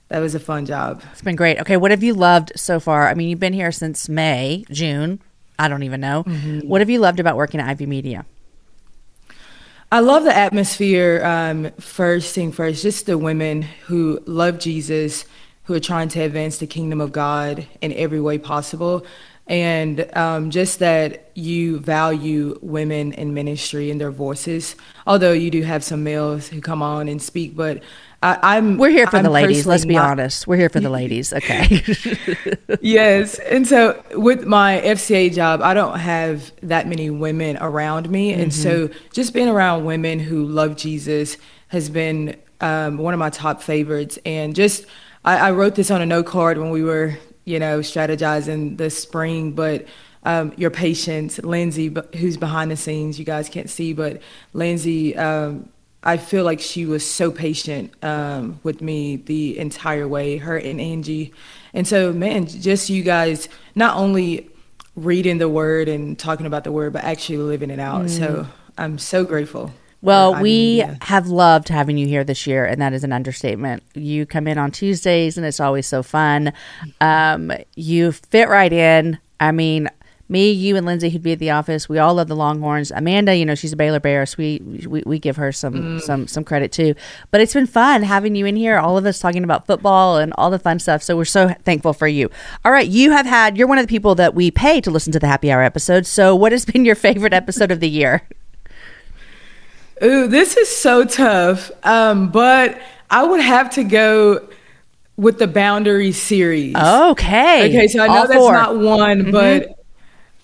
that was a fun job. It's been great. Okay, what have you loved so far? I mean, you've been here since May, June. I don't even know. What have you loved about working at Ivey Media? I love the atmosphere. Um, first thing first, just the women who love Jesus, who are trying to advance the kingdom of God in every way possible, and um, just that you value women in ministry and their voices. Although you do have some males who come on and speak, but I, I'm We're here for I'm the ladies. Let's be not- honest. We're here for the ladies. Okay. yes. And so with my FCA job, I don't have that many women around me. And so just being around women who love Jesus has been um, one of my top favorites. And just, I, I wrote this on a note card when we were, you know, strategizing this spring, but um, your patience, Lyndsey, who's behind the scenes, you guys can't see, but Lyndsey, um, I feel like she was so patient um, with me the entire way, her and Angie. And so, man, just you guys not only reading the word and talking about the word, but actually living it out. So I'm so grateful. Well, for Ivey we Media. have loved having you here this year, and that is an understatement. You come in on Tuesdays, and it's always so fun. Um, you fit right in. I mean, me, you, and Lyndsey, who'd be at the office, we all love the Longhorns. Amanda, you know, she's a Baylor Bear, so we, we, we give her some some some credit too. But it's been fun having you in here. All of us talking about football and all the fun stuff. So we're so thankful for you. All right, you have had. You're one of the people that we pay to listen to the Happy Hour episode. So what has been your favorite episode of the year? Ooh, this is so tough. Um, but I would have to go with the Boundary series. Okay. Okay, so I know All that's four. not one, Mhm. but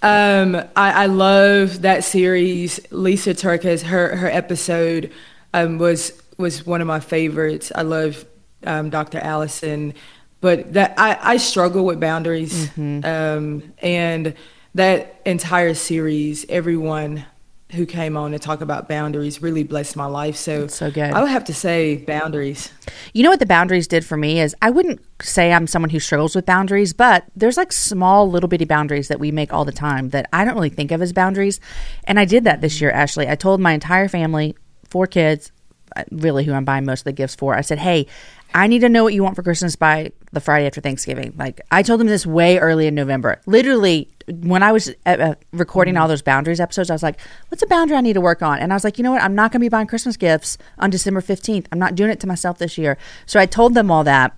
um, I, I love that series. Lysa TerKeurst, her her episode um, was was one of my favorites. I love um, Dr. Allison, but that I, I struggle with boundaries, Mm-hmm. um, and that entire series, everyone who came on to talk about boundaries really blessed my life. So so good. I would have to say boundaries. You know what the boundaries did for me is I wouldn't say I'm someone who struggles with boundaries, but there's like small little bitty boundaries that we make all the time that I don't really think of as boundaries. And I did that this year, Ashley. I told my entire family, four kids, uh, really who I'm buying most of the gifts for. I said, "Hey, I need to know what you want for Christmas by the Friday after Thanksgiving." Like I told them this way early in November. Literally when I was uh, uh, recording all those boundaries episodes, I was like, "What's a boundary I need to work on?" And I was like, "You know what? I'm not going to be buying Christmas gifts on December 15th. I'm not doing it to myself this year." So I told them all that.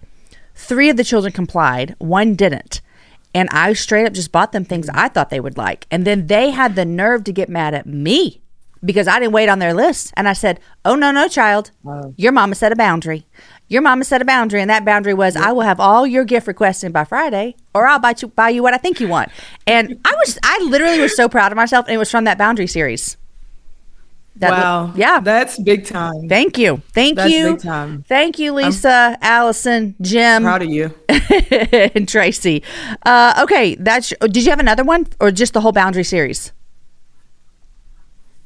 Three of the children complied, one didn't. And I straight up just bought them things I thought they would like. And then they had the nerve to get mad at me because I didn't wait on their list. And I said, Oh, no, no, child. Your mama set a boundary. Your mama set a boundary. And that boundary was, I will have all your gift requests in by Friday or I'll buy you, buy you what I think you want. And I was, I literally was so proud of myself. And it was from that boundary series. That li- wow. yeah. That's big time. Thank you. Thank That's you. big time. Thank you, Lysa, Allison, Jim, Proud of you. and Tracy. Uh, okay, that's. Did you have another one, or just the whole boundary series?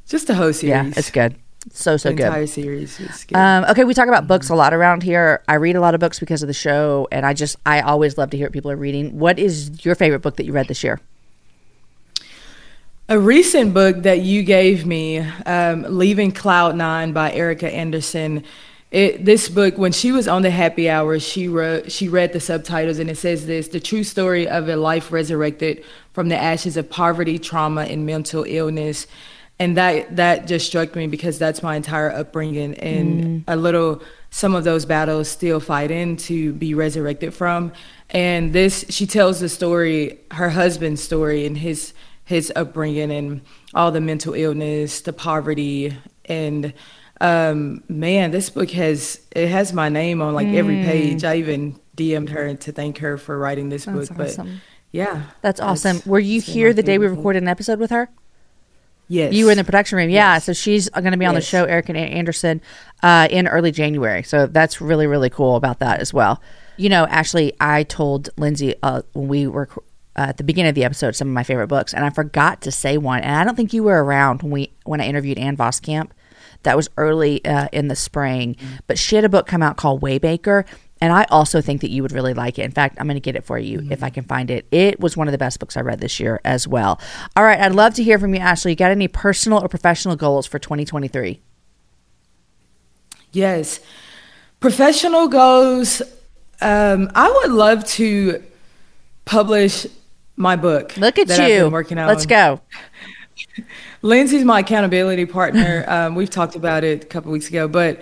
Just the whole series. Yeah, it's good. So so the good. entire series is good. Um, okay, we talk about books a lot around here. I read a lot of books because of the show, and I just I always love to hear what people are reading. What is your favorite book that you read this year? A recent book that you gave me, um, Leaving Cloud Nine by Ericka Andersen, it, this book, when she was on the happy hour, she wrote, she read the subtitles, and it says this: the true story of a life resurrected from the ashes of poverty, trauma, and mental illness. And that that just struck me because that's my entire upbringing, and Mm. a little some of those battles still fighting to be resurrected from. And this, she tells the story, her husband's story, and his his upbringing, and all the mental illness, the poverty, and um, man, this book has it has my name on like every Mm. page. I even DM'd her to thank her for writing this That's book. But yeah, That's awesome. Were you here the day we recorded an episode with her? Yes, You were in the production room. Yeah. So she's going to be on the show, Ericka Andersen, uh, in early January. So that's really, really cool about that as well. You know, Ashley, I told Lyndsey uh, when we were uh, at the beginning of the episode some of my favorite books, and I forgot to say one. And I don't think you were around when we when I interviewed Ann Voskamp. That was early uh, in the spring, but she had a book come out called WayMaker. And I also think that you would really like it. In fact, I'm going to get it for you if I can find it. It was one of the best books I read this year as well. All right, I'd love to hear from you, Ashley. You got any personal or professional goals for 2023? Yes. Professional goals. Um, I would love to publish my book. Look at you. been working on. Let's go. Lyndsey's my accountability partner. um, we've talked about it a couple weeks ago, but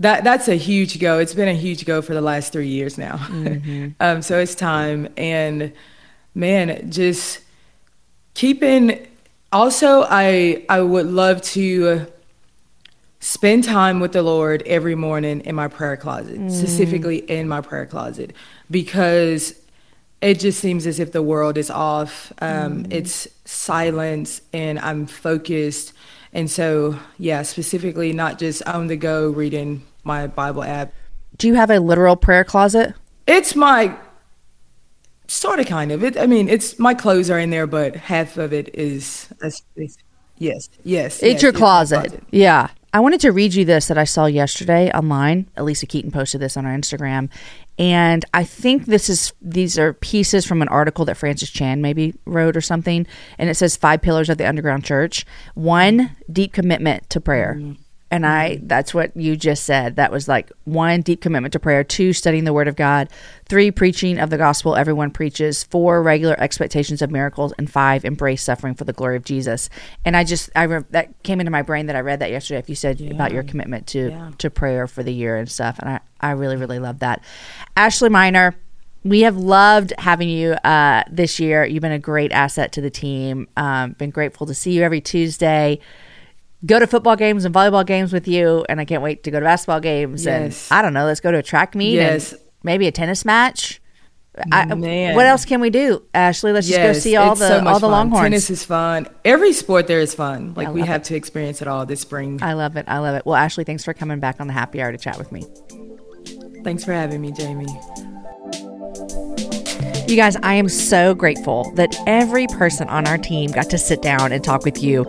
that that's a huge go. It's been a huge go for the last three years now. um, so it's time, and man, just keeping. Also, I I would love to spend time with the Lord every morning in my prayer closet, Mm. specifically in my prayer closet, because it just seems as if the world is off. Um, It's silence, and I'm focused. And so, yeah, specifically, not just on the go reading my Bible app. Do you have a literal prayer closet? It's my sort of kind of it. I mean, it's my clothes are in there, but half of it is, yes, yes. It's yes, your my closet. Yeah. I wanted to read you this that I saw yesterday online. Elisa Keaton posted this on our Instagram. And I think this is these are pieces from an article that Francis Chan maybe wrote or something. And it says five pillars of the underground church. One, deep commitment to prayer. Mm-hmm. And I that's what you just said. That was like one, deep commitment to prayer, two, studying the word of God, three, preaching of the gospel everyone preaches, four, regular expectations of miracles, and five, embrace suffering for the glory of Jesus. And I just I re- that came into my brain that I read that yesterday. If you said about your commitment to to prayer for the year and stuff, and I I really really love that. Ashley Miner. We have loved having you uh, this year. You've been a great asset to the team. Um, been grateful to see you every Tuesday go to football games and volleyball games with you, and I can't wait to go to basketball games. Yes. And I don't know, let's go to a track meet Yes. and maybe a tennis match. I, mm, Man. what else can we do, Ashley? Let's just go see all the so all the fun. Longhorns. Tennis is fun. Every sport there is fun. Like we have to experience it all this spring. I love it. I love it. Well, Ashley, thanks for coming back on the happy hour to chat with me. Thanks for having me, Jamie. You guys, I am so grateful that every person on our team got to sit down and talk with you.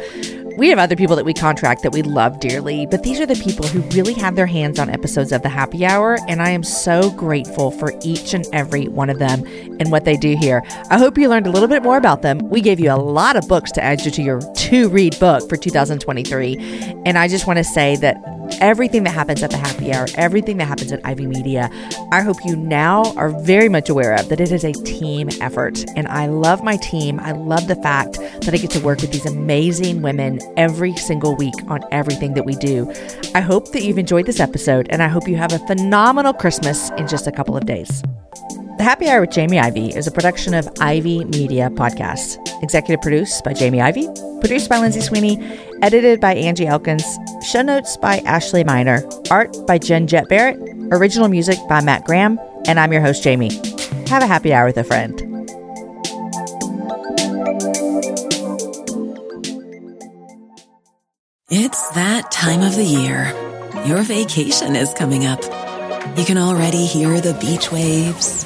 We have other people that we contract that we love dearly, but these are the people who really have their hands on episodes of the happy hour, and I am so grateful for each and every one of them and what they do here. I hope you learned a little bit more about them. We gave you a lot of books to add you to your to read book for 2023, and I just want to say that everything that happens at the happy hour, everything that happens at Ivey Media, I hope you now are very much aware of that it is a team effort. And I love my team. I love the fact that I get to work with these amazing women every single week on everything that we do. I hope that you've enjoyed this episode, and I hope you have a phenomenal Christmas in just a couple of days. The Happy Hour with Jamie Ivey is a production of Ivey Media Podcasts. Executive produced by Jamie Ivey, produced by Lyndsey Sweeney, edited by Angie Elkins, show notes by Ashley Miner, art by Jen Jet Barrett, original music by Matt Graham, and I'm your host, Jamie. Have a happy hour with a friend. It's that time of the year. Your vacation is coming up. You can already hear the beach waves,